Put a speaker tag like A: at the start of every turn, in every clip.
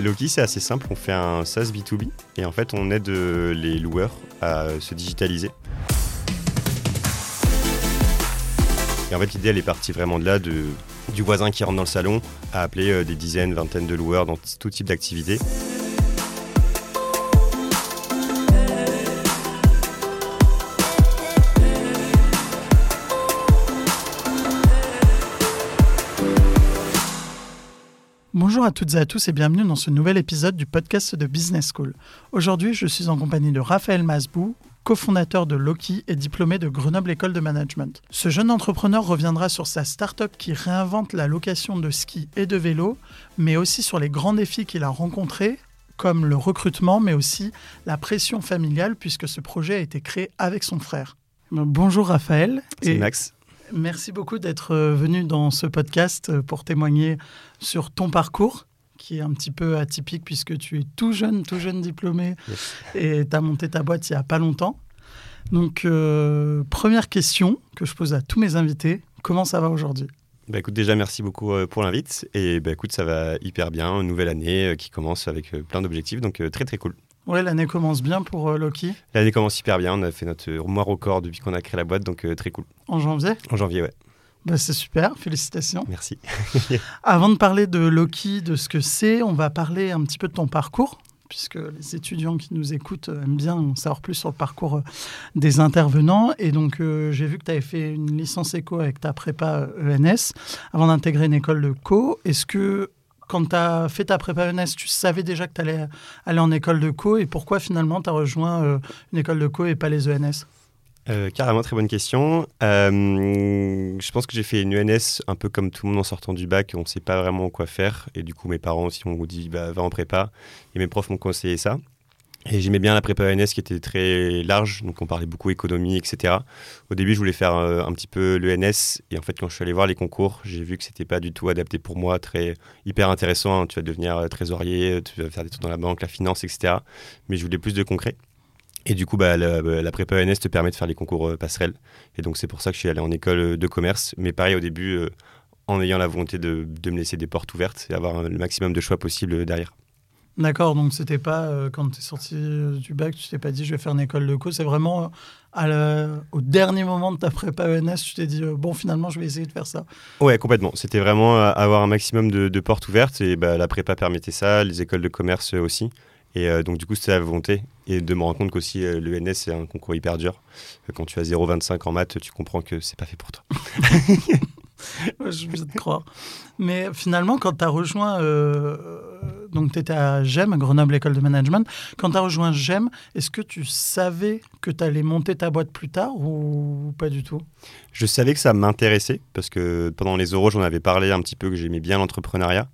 A: Loki, c'est assez simple. On fait un SaaS B2B et en fait, on aide euh, les loueurs à se digitaliser. Et en fait, l'idée, elle est partie vraiment de là, du voisin qui rentre dans le salon à appeler euh, des dizaines, vingtaines de loueurs dans tout type d'activité.
B: Bonjour à toutes et à tous et bienvenue dans ce nouvel épisode du podcast de Business School. Aujourd'hui, je suis en compagnie de Raphaël Masbou, cofondateur de Loki et diplômé de Grenoble École de Management. Ce jeune entrepreneur reviendra sur sa start-up qui réinvente la location de ski et de vélo, mais aussi sur les grands défis qu'il a rencontrés comme le recrutement, mais aussi la pression familiale, puisque ce projet a été créé avec son frère. Bonjour Raphaël.
A: C'est Max.
B: Merci beaucoup d'être venu dans ce podcast pour témoigner sur ton parcours qui est un petit peu atypique puisque tu es tout jeune, tout jeune diplômé et tu as monté ta boîte il n'y a pas longtemps. Donc, euh, première question que je pose à tous mes invités, comment ça va aujourd'hui?
A: Bah écoute, déjà merci beaucoup pour l'invite et bah écoute, ça va hyper bien, une nouvelle année qui commence avec plein d'objectifs, donc très très cool.
B: Ouais, l'année commence bien pour euh, Loki.
A: L'année commence hyper bien. On a fait notre mois record depuis qu'on a créé la boîte, donc euh, très cool.
B: En janvier?
A: En janvier, ouais.
B: Bah, c'est super, félicitations.
A: Merci.
B: Avant de parler de Loki, de ce que c'est, on va parler un petit peu de ton parcours, puisque les étudiants qui nous écoutent aiment bien en savoir plus sur le parcours euh, des intervenants. Et donc, j'ai vu que tu avais fait une licence éco avec ta prépa ENS avant d'intégrer une école de co. Est-ce que quand tu as fait ta prépa ENS, tu savais déjà que tu allais aller en école de co? Et pourquoi finalement tu as rejoint euh, une école de co et pas les ENS
A: euh, carrément, très bonne question. Euh, je pense que j'ai fait une ENS un peu comme tout le monde en sortant du bac. On ne sait pas vraiment quoi faire. Et du coup, mes parents aussi m'ont dit bah, va en prépa. Et mes profs m'ont conseillé ça. Et j'aimais bien la prépa ENS qui était très large, donc on parlait beaucoup économie, etc. Au début, je voulais faire euh, un petit peu l'ENS, et en fait, quand je suis allé voir les concours, j'ai vu que c'était pas du tout adapté pour moi, très hyper intéressant. Hein. Tu vas devenir euh, trésorier, tu vas faire des trucs dans la banque, la finance, etc. Mais je voulais plus de concret. Et du coup, bah, la, prépa ENS te permet de faire les concours euh, passerelles. Et donc, c'est pour ça que je suis allé en école de commerce. Mais pareil, au début, en ayant la volonté de, de, me laisser des portes ouvertes et avoir le maximum de choix possible derrière.
B: D'accord, donc c'était pas euh, quand tu es sorti euh, du bac, tu t'es pas dit je vais faire une école de co, c'est vraiment euh, au dernier moment de ta prépa ENS, tu t'es dit bon finalement je vais essayer de faire ça.
A: Ouais, complètement. C'était vraiment avoir un maximum de, portes ouvertes et bah, la prépa permettait ça, les écoles de commerce aussi. Et donc du coup c'était la volonté et de me rendre compte qu'aussi l'ENS c'est un concours hyper dur. Quand tu as 0,25 en maths, tu comprends que c'est pas fait pour toi.
B: je veux te croire. Mais finalement, quand tu as rejoint, euh, donc tu étais à GEM, Grenoble École de Management, quand tu as rejoint GEM, est-ce que tu savais que tu allais monter ta boîte plus tard ou pas du tout?
A: Je savais que ça m'intéressait parce que pendant les euros, j'en avais parlé un petit peu que j'aimais bien l'entrepreneuriat.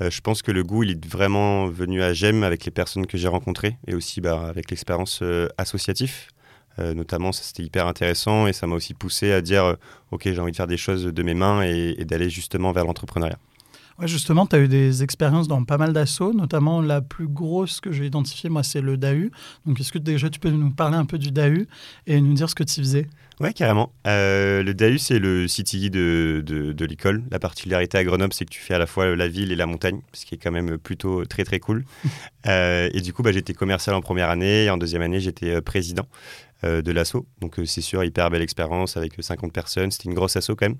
A: Euh, je pense que le goût, il est vraiment venu à GEM avec les personnes que j'ai rencontrées et aussi bah, avec l'expérience euh, associative. Euh, notamment, ça c'était hyper intéressant et ça m'a aussi poussé à dire Ok, j'ai envie de faire des choses de mes mains et, d'aller justement vers l'entrepreneuriat.
B: Ouais, justement, tu as eu des expériences dans pas mal d'assauts, notamment la plus grosse que j'ai identifiée, moi, c'est le DAU. Donc, est-ce que déjà tu peux nous parler un peu du DAU et nous dire ce que tu faisais?
A: Oui, carrément. Euh, le DAU, c'est le city de, de, de l'école. La particularité à Grenoble, c'est que tu fais à la fois la ville et la montagne, ce qui est quand même plutôt très, très cool. et du coup, bah, j'étais commercial en première année et en deuxième année, j'étais président. Euh, de l'assaut. Donc euh, c'est sûr, hyper belle expérience avec 50 personnes. C'était une grosse assaut quand même.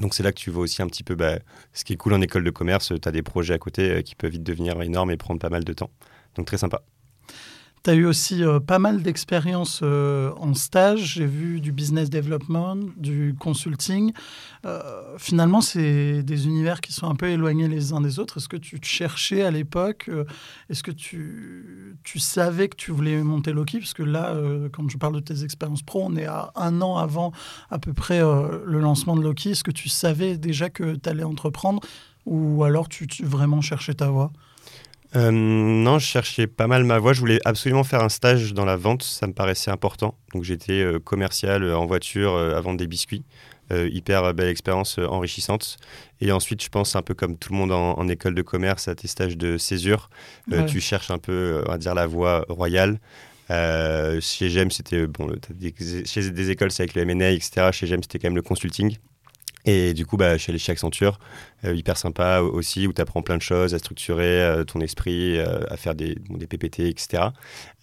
A: Donc c'est là que tu vois aussi un petit peu bah, ce qui est cool en école de commerce. Tu as des projets à côté euh, qui peuvent vite devenir énormes et prendre pas mal de temps. Donc très sympa.
B: Tu as eu aussi euh, pas mal d'expériences euh, en stage. J'ai vu du business development, du consulting. Euh, finalement, c'est des univers qui sont un peu éloignés les uns des autres. Est-ce que tu te cherchais à l'époque Est-ce que tu, tu, savais que tu voulais monter Loki? Parce que là, quand je parle de tes expériences pro, on est à un an avant à peu près le lancement de Loki. Est-ce que tu savais déjà que tu allais entreprendre? Ou alors tu, tu vraiment cherchais ta voie?
A: Euh, non, je cherchais pas mal ma voie. Je voulais absolument faire un stage dans la vente, ça me paraissait important. Donc j'étais euh, commercial euh, en voiture à vendre des biscuits. hyper belle expérience enrichissante. Et ensuite, je pense un peu comme tout le monde en, école de commerce, à tes stages de césure, tu cherches un peu, on va dire, la voie royale. chez GEM, c'était bon, chez des écoles, c'est avec le M&A, etc. Chez GEM, c'était quand même le consulting. Et du coup, bah, je suis allé chez Accenture, euh, hyper sympa aussi, où tu apprends plein de choses, à structurer euh, ton esprit, euh, à faire des, des PPT, etc.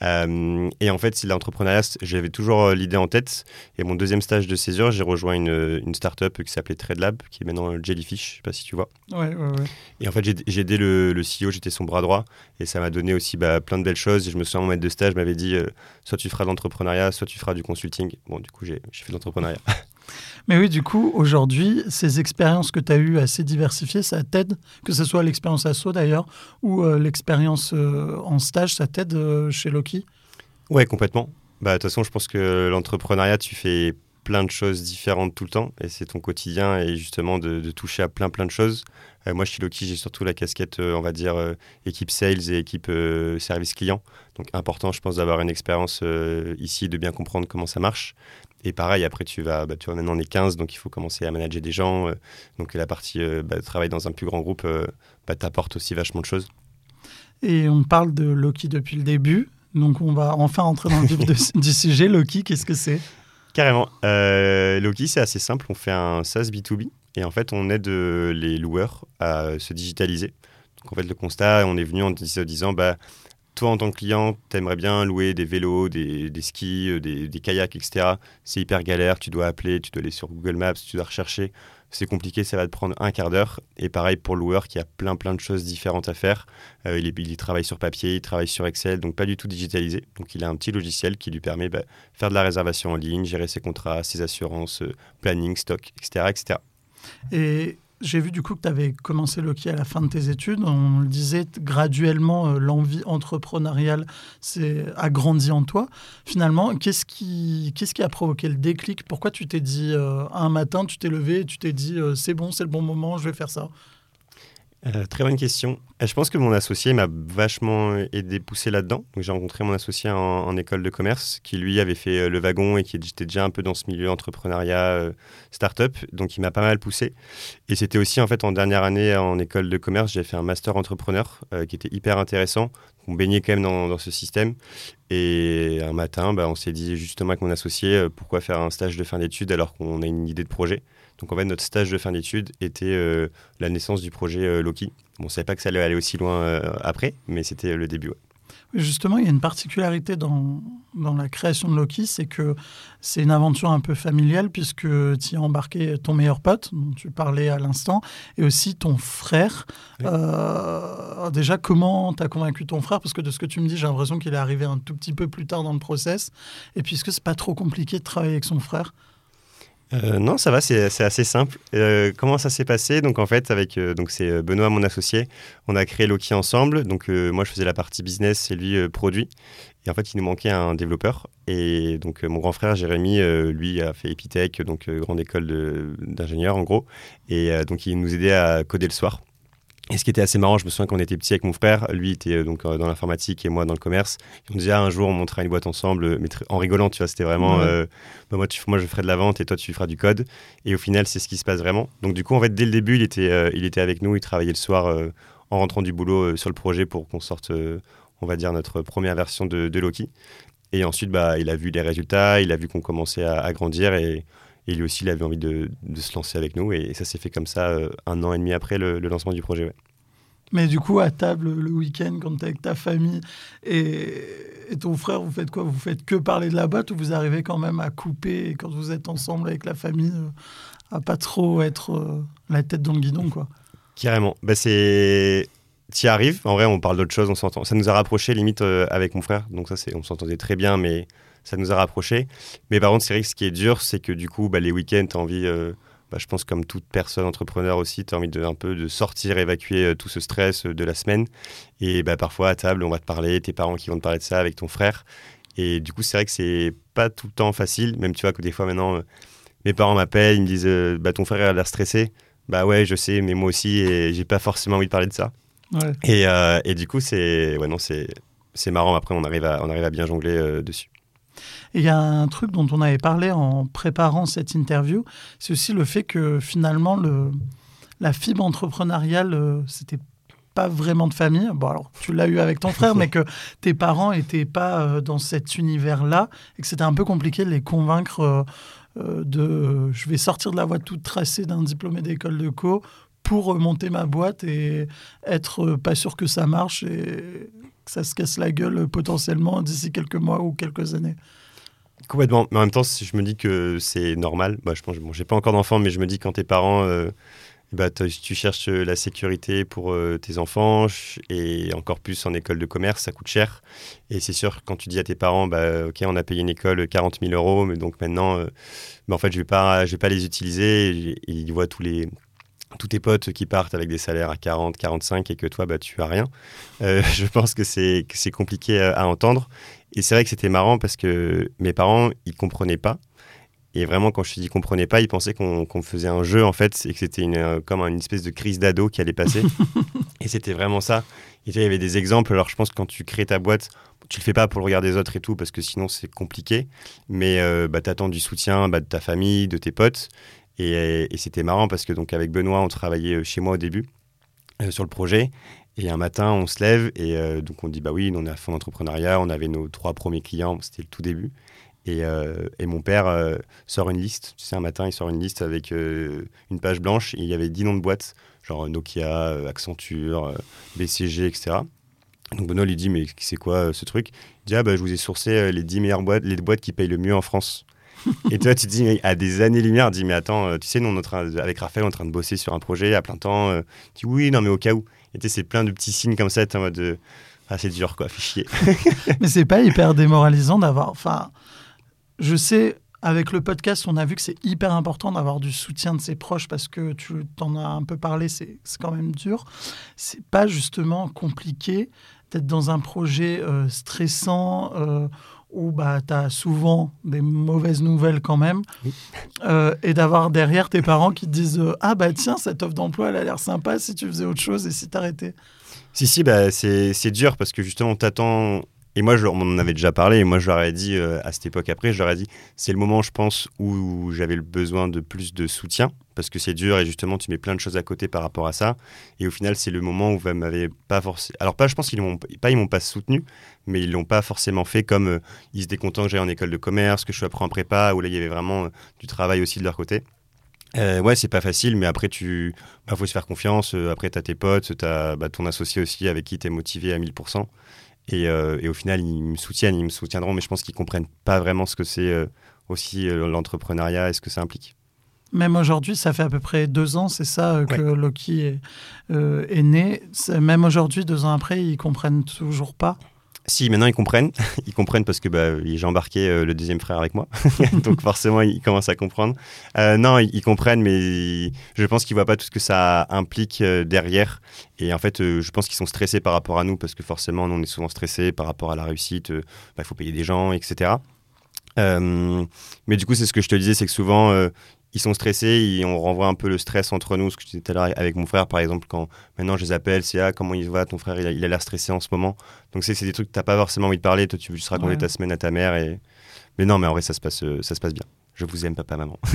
A: et en fait, l'entrepreneuriat, j'avais toujours l'idée en tête. Et mon deuxième stage de césure, j'ai rejoint une, une startup qui s'appelait TradeLab, qui est maintenant Jellyfish, je sais pas si tu vois.
B: Ouais, ouais, ouais.
A: Et en fait, j'ai aidé le, le CEO, j'étais son bras droit, et ça m'a donné aussi bah, plein de belles choses. Et je me souviens, mon maître de stage m'avait dit, soit tu feras de l'entrepreneuriat, soit tu feras du consulting. Bon, du coup, j'ai fait de l'entrepreneuriat.
B: Mais oui, du coup, aujourd'hui, ces expériences que tu as eues assez diversifiées, ça t'aide, que ce soit l'expérience asso d'ailleurs, ou euh, l'expérience euh, en stage, ça t'aide euh, chez Loki?
A: Ouais, complètement. Bah, de toute façon, je pense que l'entrepreneuriat, tu fais plein de choses différentes tout le temps, et c'est ton quotidien, et justement de, toucher à plein plein de choses. moi, chez Loki, j'ai surtout la casquette, on va dire, équipe sales et équipe service client. Donc, important, je pense, d'avoir une expérience ici, de bien comprendre comment ça marche. Et pareil, après, tu vas, bah, tu vois, maintenant on est 15, donc il faut commencer à manager des gens. Euh, donc la partie euh, bah, travail dans un plus grand groupe euh, bah, t'apporte aussi vachement de choses.
B: Et on parle de Loki depuis le début, donc on va enfin entrer dans le vif du sujet. Loki, qu'est-ce que c'est?
A: Carrément. Loki, c'est assez simple. On fait un SaaS B2B et en fait, on aide les loueurs à se digitaliser. Donc en fait, le constat, on est venu en disant, bah, toi, en tant que client, tu aimerais bien louer des vélos, des, skis, euh, des, kayaks, etc. C'est hyper galère, tu dois appeler, tu dois aller sur Google Maps, tu dois rechercher. C'est compliqué, ça va te prendre un quart d'heure. Et pareil pour loueur qui a plein plein de choses différentes à faire. Euh, il, il, travaille sur papier, il travaille sur Excel, donc pas du tout digitalisé. Donc il a un petit logiciel qui lui permet de bah, faire de la réservation en ligne, gérer ses contrats, ses assurances, euh, planning, stock, etc. etc.
B: Et j'ai vu du coup que tu avais commencé Loki à la fin de tes études. On le disait graduellement, euh, l'envie entrepreneuriale s'est agrandie en toi. Finalement, qu'est-ce qui, qu'est-ce qui a provoqué le déclic? Pourquoi tu t'es dit euh, un matin, tu t'es levé, tu t'es dit euh, c'est bon, c'est le bon moment, je vais faire ça?
A: Euh, très bonne question. Euh, je pense que mon associé m'a vachement aidé, poussé là-dedans. J'ai rencontré mon associé en, école de commerce qui, lui, avait fait euh, le wagon et qui était déjà un peu dans ce milieu entrepreneuriat, start-up. Donc, il m'a pas mal poussé. Et c'était aussi, en fait, en dernière année en école de commerce, j'ai fait un master entrepreneur qui était hyper intéressant. On baignait quand même dans, ce système. Et un matin, bah, on s'est dit justement avec mon associé, pourquoi faire un stage de fin d'études alors qu'on a une idée de projet? Donc en fait, notre stage de fin d'études était euh, la naissance du projet euh, Loki. Bon, on ne savait pas que ça allait aller aussi loin euh, après, mais c'était le début.
B: Justement, il y a une particularité dans, dans la création de Loki, c'est que c'est une aventure un peu familiale puisque tu y as embarqué ton meilleur pote, dont tu parlais à l'instant, et aussi ton frère. déjà, comment tu as convaincu ton frère? Parce que de ce que tu me dis, j'ai l'impression qu'il est arrivé un tout petit peu plus tard dans le process. Et puisque c'est pas trop compliqué de travailler avec son frère
A: euh, non, ça va, c'est assez simple. Euh, comment ça s'est passé? Donc en fait, avec euh, donc c'est Benoît, mon associé, on a créé Loki ensemble. Donc moi, je faisais la partie business et lui produit. Et en fait, il nous manquait un développeur. Et donc mon grand frère Jérémy, lui, a fait Epitech, donc grande école d'ingénieur en gros. Et donc il nous aidait à coder le soir. Et ce qui était assez marrant, je me souviens qu'on était petit avec mon frère, lui était euh, donc euh, dans l'informatique et moi dans le commerce. on disait ah, un jour on montera une boîte ensemble, mais en rigolant, tu vois, c'était vraiment euh, bah, moi, tu, moi je ferai de la vente et toi tu feras du code. Et au final, c'est ce qui se passe vraiment. Donc du coup, en fait, dès le début, il était, il était avec nous, il travaillait le soir en rentrant du boulot sur le projet pour qu'on sorte, on va dire, notre première version de, de, Loki. Et ensuite, bah, il a vu les résultats, il a vu qu'on commençait à, grandir et, et, lui aussi, il avait envie de, de, se lancer avec nous. Et ça s'est fait comme ça un an et demi après le, le lancement du projet.
B: Mais du coup, à table le week-end, quand tu es avec ta famille et, ton frère, vous faites quoi? Vous faites que parler de la boîte ou vous arrivez quand même à couper quand vous êtes ensemble avec la famille, euh, à pas trop être euh, la tête dans le guidon quoi?
A: Carrément. Bah c'est y arrives. En vrai, on parle d'autre chose, on s'entend. Ça nous a rapprochés limite euh, avec mon frère. Donc ça, c'est, on s'entendait très bien, mais ça nous a rapprochés. Mais par contre, c'est ce qui est dur, c'est que du coup, bah, les week-ends, tu as envie bah, je pense comme toute personne entrepreneur aussi, tu as envie de, un peu de sortir, évacuer euh, tout ce stress euh, de la semaine. Et bah, parfois à table, on va te parler, tes parents qui vont te parler de ça avec ton frère. Et du coup, c'est vrai que c'est pas tout le temps facile. Même tu vois que des fois maintenant, euh, mes parents m'appellent, ils me disent bah, ton frère a l'air stressé. Bah ouais, je sais, mais moi aussi, et j'ai pas forcément envie de parler de ça. Et, et, du coup, c'est ouais, non, c'est marrant. Après, on arrive à, on arrive à bien jongler dessus.
B: Et il y a un truc dont on avait parlé en préparant cette interview, c'est aussi le fait que finalement, le, la fibre entrepreneuriale, euh, c'était pas vraiment de famille. Bon, alors tu l'as eu avec ton frère, mais que tes parents n'étaient pas euh, dans cet univers-là et que c'était un peu compliqué de les convaincre euh, de je vais sortir de la voie toute tracée d'un diplômé d'école de co pour remonter ma boîte et être pas sûr que ça marche et ça se casse la gueule potentiellement d'ici quelques mois ou quelques années.
A: Complètement. Mais en même temps, je me dis que c'est normal, bah, je pense, bon, j'ai pas encore d'enfants, mais je me dis quand tes parents, euh, bah, tu cherches la sécurité pour euh, tes enfants et encore plus en école de commerce, ça coûte cher. Et c'est sûr, quand tu dis à tes parents, bah, ok, on a payé une école 40 000 euros, mais donc maintenant, euh, bah, en fait, je vais je vais pas les utiliser. Ils voient tous les tous tes potes qui partent avec des salaires à 40, 45 et que toi, bah, tu as rien. je pense que c'est compliqué à entendre. Et c'est vrai que c'était marrant parce que mes parents, ils comprenaient pas. Et vraiment, quand je te dis comprenaient pas, ils pensaient qu'on faisait un jeu, en fait, et que c'était une, euh, comme une espèce de crise d'ado qui allait passer. et c'était vraiment ça. Et il y avait des exemples. Alors, je pense que quand tu crées ta boîte, tu le fais pas pour le regard des autres et tout, parce que sinon, c'est compliqué. Mais euh, bah, tu attends du soutien bah, de ta famille, de tes potes. Et, et c'était marrant parce que, donc, avec Benoît, on travaillait euh, chez moi au début sur le projet. Et un matin, on se lève et euh, donc on dit bah oui, on est à fond d'entrepreneuriat, on avait nos trois premiers clients, c'était le tout début. Et, euh, et mon père euh, sort une liste, tu sais, un matin, il sort une liste avec une page blanche et il y avait dix noms de boîtes, genre Nokia, Accenture, BCG, etc. Donc Benoît lui dit mais c'est quoi ce truc? Il dit ah bah je vous ai sourcé les dix meilleures boîtes, les boîtes qui payent le mieux en France. Et toi, tu te dis, à des années-lumière, dis, mais attends, tu sais, nous, on est avec Raphaël, on est en train de bosser sur un projet à plein temps. tu dis, oui, non, mais au cas où. Et c'est plein de petits signes comme ça, en mode de, ah, c'est dur, quoi, fait chier.
B: Mais c'est pas hyper démoralisant d'avoir. Enfin, je sais, avec le podcast, on a vu que c'est hyper important d'avoir du soutien de ses proches parce que tu t'en as un peu parlé, c'est quand même dur. C'est pas justement compliqué d'être dans un projet euh, stressant. Euh, où bah, tu as souvent des mauvaises nouvelles quand même, euh, et d'avoir derrière tes parents qui te disent euh, Ah bah tiens, cette offre d'emploi, elle a l'air sympa si tu faisais autre chose et si t'arrêtais.
A: Si, si, bah, c'est dur parce que justement, on t'attend et moi, je, on en avait déjà parlé, et moi, je leur ai dit, euh, à cette époque après, je leur ai dit, c'est le moment, je pense, où j'avais besoin de plus de soutien, parce que c'est dur, et justement, tu mets plein de choses à côté par rapport à ça. Et au final, c'est le moment où vous m'avez pas forcément... Alors, pas, je pense qu'ils m'ont pas, m'ont pas soutenu, mais ils l'ont pas forcément fait comme euh, ils étaient contents que j'aille en école de commerce, que je sois pris en prépa, où là, il y avait vraiment euh, du travail aussi de leur côté. ouais, c'est pas facile, mais après, tu bah, faut se faire confiance. après, tu as tes potes, tu as bah, ton associé aussi avec qui tu es motivé à 1000%. Euh, et, au final, ils me soutiennent, ils me soutiendront, mais je pense qu'ils comprennent pas vraiment ce que c'est euh, aussi euh, l'entrepreneuriat et ce que ça implique.
B: Même aujourd'hui, ça fait à peu près deux ans, c'est ça, que Loki est, est né. Même aujourd'hui, deux ans après, ils comprennent toujours pas.
A: Si, maintenant ils comprennent. ils comprennent parce que bah, j'ai embarqué euh, le deuxième frère avec moi. Donc forcément, ils commencent à comprendre. Euh, non, ils, comprennennent, mais je pense qu'ils ne voient pas tout ce que ça implique euh, derrière. Et en fait, je pense qu'ils sont stressés par rapport à nous parce que forcément, nous, on est souvent stressés par rapport à la réussite. Bah, il faut payer des gens, etc. mais du coup, c'est ce que je te disais, c'est que souvent, ils sont stressés et on renvoie un peu le stress entre nous. Ce que je disais tout à l'heure avec mon frère, par exemple, quand maintenant je les appelle, c'est ah, comment il va, ton frère, il a l'air stressé en ce moment. Donc c'est des trucs que tu n'as pas forcément envie de parler. Toi, tu veux juste raconter ta semaine à ta mère. Et... Mais non, mais en vrai, ça se passe, euh, ça se passe bien. Je vous aime, papa, maman.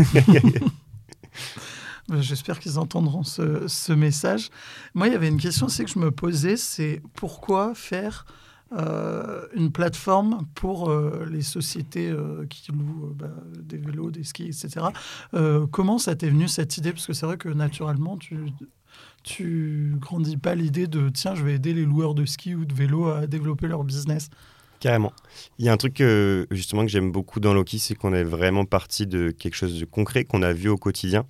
B: Ben, j'espère qu'ils entendront ce, ce, message. Moi, il y avait une question aussi que je me posais, c'est pourquoi faire euh, une plateforme pour euh, les sociétés euh, qui louent bah, des vélos, des skis, etc. comment ça t'est venu cette idée? Parce que c'est vrai que naturellement, tu tu grandis pas l'idée de tiens, je vais aider les loueurs de ski ou de vélo à développer leur business.
A: Carrément. Il y a un truc justement que j'aime beaucoup dans Loki, c'est qu'on est vraiment parti de quelque chose de concret qu'on a vu au quotidien.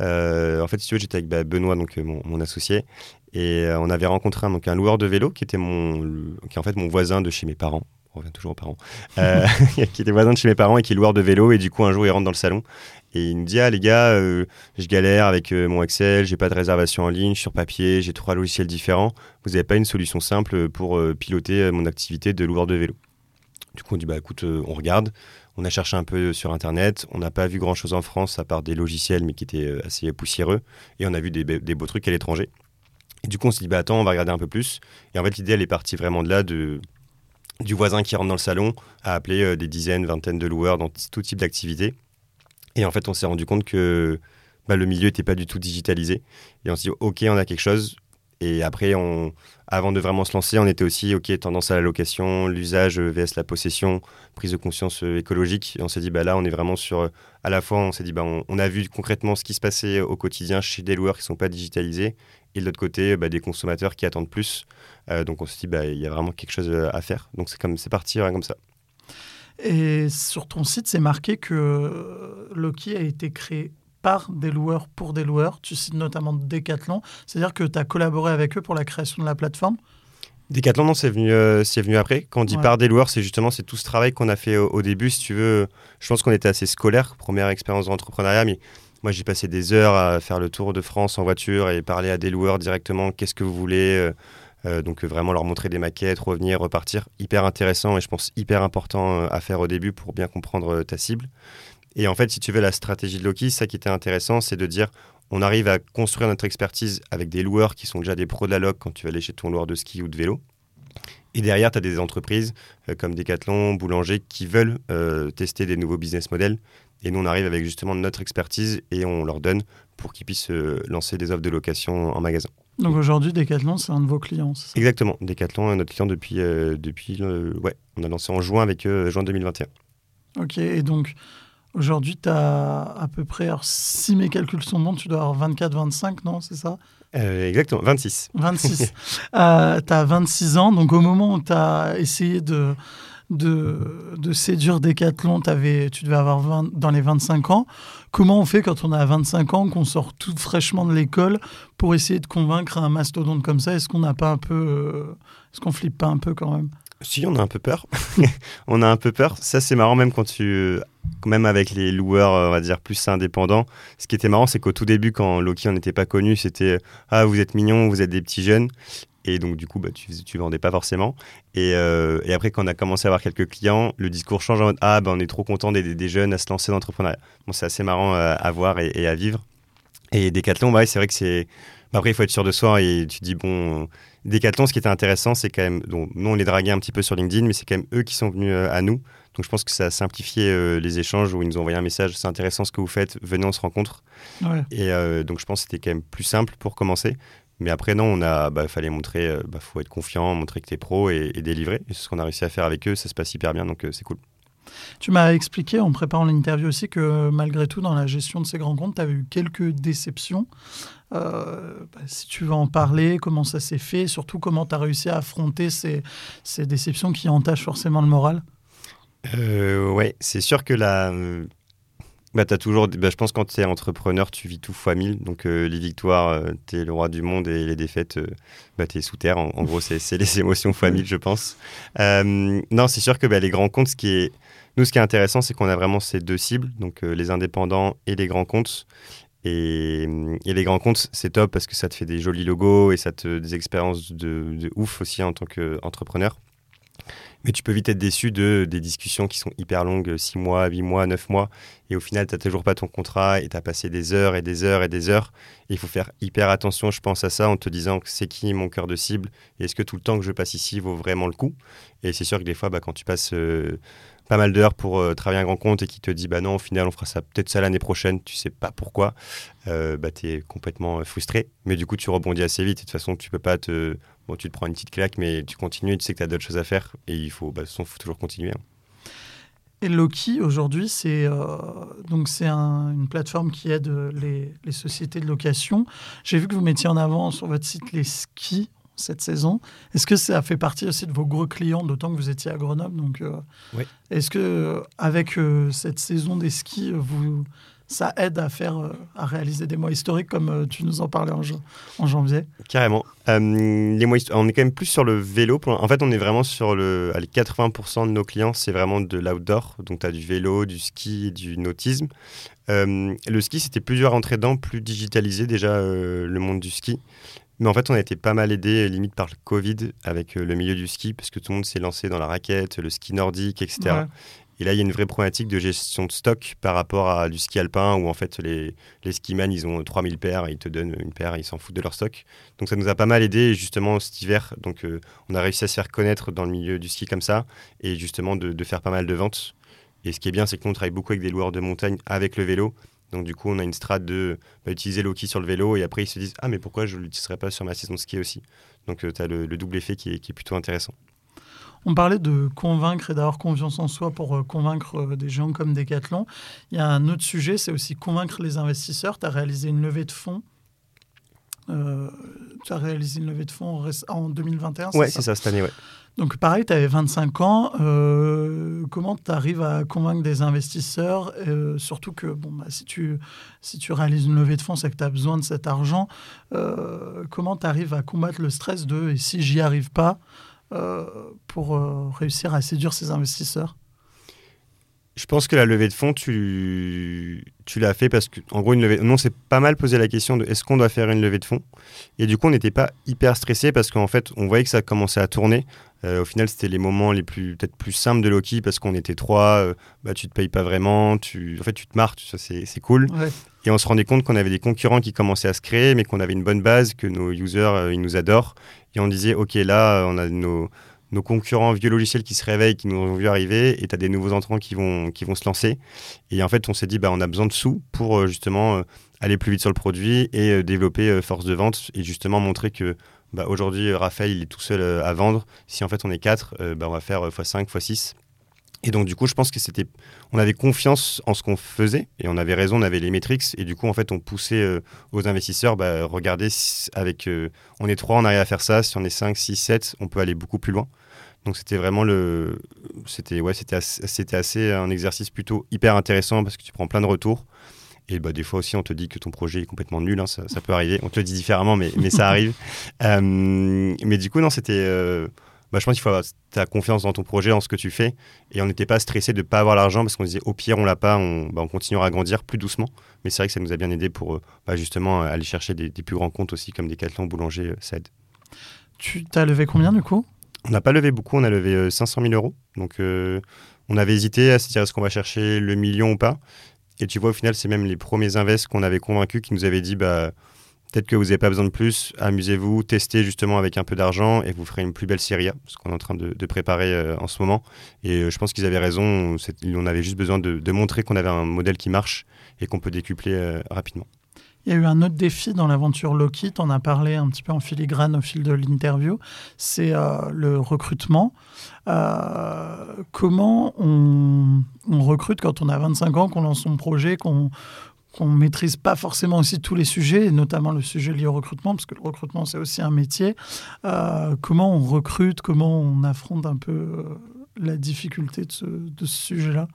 A: en fait, si tu veux, j'étais avec bah, Benoît, donc mon, associé, et euh, on avait rencontré un, donc, un loueur de vélo qui était mon, qui est en fait mon voisin de chez mes parents. On revient toujours aux parents. Euh, qui était voisin de chez mes parents et qui est loueur de vélo. Et du coup, un jour, il rentre dans le salon et il me dit Ah, les gars, euh, je galère avec mon Excel, j'ai pas de réservation en ligne, sur papier, j'ai trois logiciels différents. Vous n'avez pas une solution simple pour piloter mon activité de loueur de vélo Du coup, on dit Bah écoute, on regarde. On a cherché un peu sur Internet. On n'a pas vu grand chose en France à part des logiciels, mais qui étaient assez poussiéreux. Et on a vu des, des beaux trucs à l'étranger. Et du coup, on s'est dit, bah attends, on va regarder un peu plus. Et en fait, l'idée, elle est partie vraiment de là, de, du voisin qui rentre dans le salon, à appeler euh, des dizaines, vingtaines de loueurs dans tout type d'activité. Et en fait, on s'est rendu compte que bah, le milieu n'était pas du tout digitalisé. Et on s'est dit, OK, on a quelque chose. Et après, avant de vraiment se lancer, on était aussi, OK, tendance à la location, l'usage vs la possession, prise de conscience écologique. Et on s'est dit, bah là, on est vraiment sur, à la fois, on s'est dit, bah, on, a vu concrètement ce qui se passait au quotidien chez des loueurs qui ne sont pas digitalisés. Et de l'autre côté, bah, des consommateurs qui attendent plus. donc on s'est dit, bah, il y a vraiment quelque chose à faire. Donc c'est comme, c'est parti, comme ça.
B: Et sur ton site, c'est marqué que Loki a été créé par des loueurs pour des loueurs. Tu cites notamment Decathlon. C'est-à-dire que tu as collaboré avec eux pour la création de la plateforme?
A: Decathlon, non, c'est venu, euh, c'est venu après. Quand on dit par des loueurs, c'est justement c'est tout ce travail qu'on a fait au, début. Si tu veux, je pense qu'on était assez scolaire, première expérience d'entrepreneuriat, mais moi j'ai passé des heures à faire le tour de France en voiture et parler à des loueurs directement. Qu'est-ce que vous voulez euh, euh, donc vraiment leur montrer des maquettes, revenir, repartir, hyper intéressant et je pense hyper important à faire au début pour bien comprendre ta cible. Et en fait, si tu veux, la stratégie de Loki, ça qui était intéressant, c'est de dire on arrive à construire notre expertise avec des loueurs qui sont déjà des pros de la loc quand tu vas aller chez ton loueur de ski ou de vélo. Et derrière, tu as des entreprises euh, comme Decathlon, Boulanger qui veulent euh, tester des nouveaux business models. Et nous, on arrive avec justement notre expertise et on leur donne pour qu'ils puissent euh, lancer des offres de location en magasin.
B: Donc aujourd'hui, Decathlon, c'est un de vos clients
A: Exactement. Decathlon est notre client depuis. depuis ouais, on a lancé en juin avec eux, juin 2021.
B: Ok, et donc Aujourd'hui, tu as à peu près, alors, si mes calculs sont bons, tu dois avoir 24, 25, non C'est ça?
A: Euh, Exactement, 26.
B: 26. euh, tu as 26 ans, donc au moment où tu as essayé de, de, de séduire Decathlon, avais, tu devais avoir 20, dans les 25 ans. Comment on fait quand on a 25 ans, qu'on sort tout fraîchement de l'école pour essayer de convaincre un mastodonte comme ça? Est-ce qu'on n'a pas un peu. Euh, est-ce qu'on flippe pas un peu quand même?
A: Si, on a un peu peur. on a un peu peur. Ça, c'est marrant, même quand tu. Même avec les loueurs, on va dire, plus indépendants. Ce qui était marrant, c'est qu'au tout début, quand Loki n'était pas connu, c'était Ah, vous êtes mignons, vous êtes des petits jeunes. Et donc, du coup, bah, tu, tu vendais pas forcément. Et, euh, et, après, quand on a commencé à avoir quelques clients, le discours change en mode Ah, bah, on est trop content d'aider des jeunes à se lancer dans l'entrepreneuriat. Bon, c'est assez marrant euh, à voir et, à vivre. Et Decathlon, ouais, c'est vrai que c'est. Bah, après, il faut être sûr de soi et tu dis Bon Decathlon, ce qui était intéressant, c'est quand même, donc, nous on les draguait un petit peu sur LinkedIn, mais c'est quand même eux qui sont venus euh, à nous. Donc je pense que ça a simplifié euh, les échanges où ils nous ont envoyé un message, c'est intéressant ce que vous faites, venez on se rencontre. Et euh, donc je pense que c'était quand même plus simple pour commencer. Mais après non, on a, bah, fallait montrer, bah, faut être confiant, montrer que tu es pro et, et délivrer. Et c'est ce qu'on a réussi à faire avec eux, ça se passe hyper bien, donc c'est cool.
B: Tu m'as expliqué en préparant l'interview aussi que malgré tout, dans la gestion de ces grands comptes, tu avais eu quelques déceptions. Euh, bah, si tu veux en parler, comment ça s'est fait, surtout comment tu as réussi à affronter ces, ces, déceptions qui entachent forcément le moral?
A: Euh, Ouais, c'est sûr que la. Bah, as toujours, bah, je pense quand tu es entrepreneur, tu vis tout fois mille. Donc, euh, les victoires, euh, tu es le roi du monde et les défaites, bah, tu es sous terre. En, gros, c'est les émotions fois mille, je pense. non, c'est sûr que bah, les grands comptes, ce qui est, nous, ce qui est intéressant, c'est qu'on a vraiment ces deux cibles, donc les indépendants et les grands comptes. Et, les grands comptes, c'est top parce que ça te fait des jolis logos et ça te des expériences de, ouf aussi en tant qu'entrepreneur. Mais tu peux vite être déçu de des discussions qui sont hyper longues, 6 mois, 8 mois, 9 mois, et au final, tu n'as toujours pas ton contrat et tu as passé des heures et des heures et des heures. il faut faire hyper attention, je pense à ça, en te disant c'est qui mon cœur de cible et est-ce que tout le temps que je passe ici vaut vraiment le coup. Et c'est sûr que des fois, bah, quand tu passes euh, pas mal d'heures pour euh, travailler un grand compte et qui te dit bah non, au final, on fera ça peut-être ça l'année prochaine, tu sais pas pourquoi, euh, bah, tu es complètement euh, frustré. Mais du coup, tu rebondis assez vite. De toute façon, tu peux pas te. Bon, tu te prends une petite claque, mais tu continues, tu sais que tu as d'autres choses à faire et il faut, bah, faut toujours continuer. Hein.
B: Et Loki, aujourd'hui, c'est donc c'est une plateforme qui aide les, les, sociétés de location. J'ai vu que vous mettiez en avant sur votre site les skis cette saison. Est-ce que ça fait partie aussi de vos gros clients, d'autant que vous étiez à Grenoble donc, euh,
A: oui.
B: Est-ce que euh, avec euh, cette saison des skis, vous, ça aide à faire, à réaliser des mois historiques comme tu nous en parlais en, en janvier?
A: Carrément. les mois, on est quand même plus sur le vélo. En fait, on est vraiment sur le. Allez, 80% de nos clients, c'est vraiment de l'outdoor. Donc, tu as du vélo, du ski du nautisme. le ski, c'était plus dur à rentrer dedans, plus digitalisé déjà le monde du ski. Mais en fait, on a été pas mal aidé, limite par le Covid, avec euh, le milieu du ski, parce que tout le monde s'est lancé dans la raquette, le ski nordique, etc. Et là, il y a une vraie problématique de gestion de stock par rapport à du ski alpin, où en fait, les, les skiman, ils ont 3000 paires, ils te donnent une paire, ils s'en foutent de leur stock. Donc ça nous a pas mal aidé, justement, cet hiver. Donc euh, on a réussi à se faire connaître dans le milieu du ski comme ça, et justement de, de faire pas mal de ventes. Et ce qui est bien, c'est que nous, on travaille beaucoup avec des loueurs de montagne avec le vélo, Donc du coup, on a une strate de bah, utiliser Loki sur le vélo et après ils se disent ah mais pourquoi je ne l'utiliserais pas sur ma saison de ski aussi? Donc tu as le, double effet qui est, plutôt intéressant.
B: On parlait de convaincre et d'avoir confiance en soi pour convaincre des gens comme Decathlon. Il y a un autre sujet, c'est aussi convaincre les investisseurs. Tu as réalisé une levée de fonds tu as réalisé une levée de fonds en 2021
A: Oui, c'est ça, cette année, ouais.
B: Donc pareil, tu avais 25 ans. Euh, comment tu arrives à convaincre des investisseurs euh, Surtout que bon, bah, si, tu, si tu réalises une levée de fonds, c'est que tu as besoin de cet argent. Euh, comment tu arrives à combattre le stress de « et si j'y arrive pas pour réussir à séduire ces investisseurs?
A: Je pense que la levée de fonds, tu, tu l'as fait parce que, en gros, une levée, nous, on s'est pas mal posé la question de est-ce qu'on doit faire une levée de fonds? Et du coup, on n'était pas hyper stressé parce qu'en fait, on voyait que ça commençait à tourner. Euh, au final, c'était les moments les plus peut-être plus simples de Loki parce qu'on était trois. Euh, bah, tu te payes pas vraiment. Tu, en fait, tu te marres. Ça, c'est cool. Et on se rendait compte qu'on avait des concurrents qui commençaient à se créer, mais qu'on avait une bonne base, que nos users, euh, ils nous adorent. Et on disait, ok, là, on a nos nos concurrents vieux logiciels qui se réveillent, qui nous ont vu arriver, et tu as des nouveaux entrants qui vont, qui vont se lancer. Et en fait, on s'est dit, bah, on a besoin de sous pour euh, justement euh, aller plus vite sur le produit et euh, développer force de vente et justement montrer que bah, aujourd'hui, Raphaël, il est tout seul à vendre. Si en fait on est 4, bah, on va faire x5, x6. Et donc, du coup, je pense que c'était. On avait confiance en ce qu'on faisait et on avait raison, on avait les métriques. Et du coup, en fait, on poussait aux investisseurs bah, regardez, avec. on est 3, on arrive à faire ça. Si on est 5, 6, 7, on peut aller beaucoup plus loin. Donc c'était vraiment le, c'était ouais, c'était c'était assez un exercice plutôt hyper intéressant parce que tu prends plein de retours. Et bah, des fois aussi, on te dit que ton projet est complètement nul, hein, ça, peut arriver. On te le dit différemment, mais, mais ça arrive. Euh, mais du coup, non, c'était. Euh, bah, je pense qu'il faut avoir ta confiance dans ton projet, dans ce que tu fais. Et on n'était pas stressé de ne pas avoir l'argent parce qu'on disait au pire, on l'a pas, on, bah, on, continuera à grandir plus doucement. Mais c'est vrai que ça nous a bien aidé pour euh, bah, justement aller chercher des, plus grands comptes aussi, comme des Decathlon, Boulanger, aide.
B: Tu t'as levé combien du coup?
A: On n'a pas levé beaucoup, on a levé 500 euh, 000 euros. Donc, euh, on avait hésité à se dire est-ce qu'on va chercher le million ou pas? Et tu vois, au final, c'est même les premiers invests qu'on avait convaincus qui nous avaient dit bah, peut-être que vous n'avez pas besoin de plus, amusez-vous, testez justement avec un peu d'argent et vous ferez une plus belle série A, ce qu'on est en train de, préparer euh, en ce moment. Et je pense qu'ils avaient raison, on avait juste besoin de, de montrer qu'on avait un modèle qui marche et qu'on peut décupler rapidement.
B: Il y a eu un autre défi dans l'aventure Lockheed, on a parlé un petit peu en filigrane au fil de l'interview, c'est euh, le recrutement. Euh, comment on, recrute quand on a 25 ans, qu'on lance son projet, qu'on ne maîtrise pas forcément aussi tous les sujets, et notamment le sujet lié au recrutement, parce que le recrutement, c'est aussi un métier. Euh, comment on recrute, comment on affronte un peu la difficulté de ce sujet-là?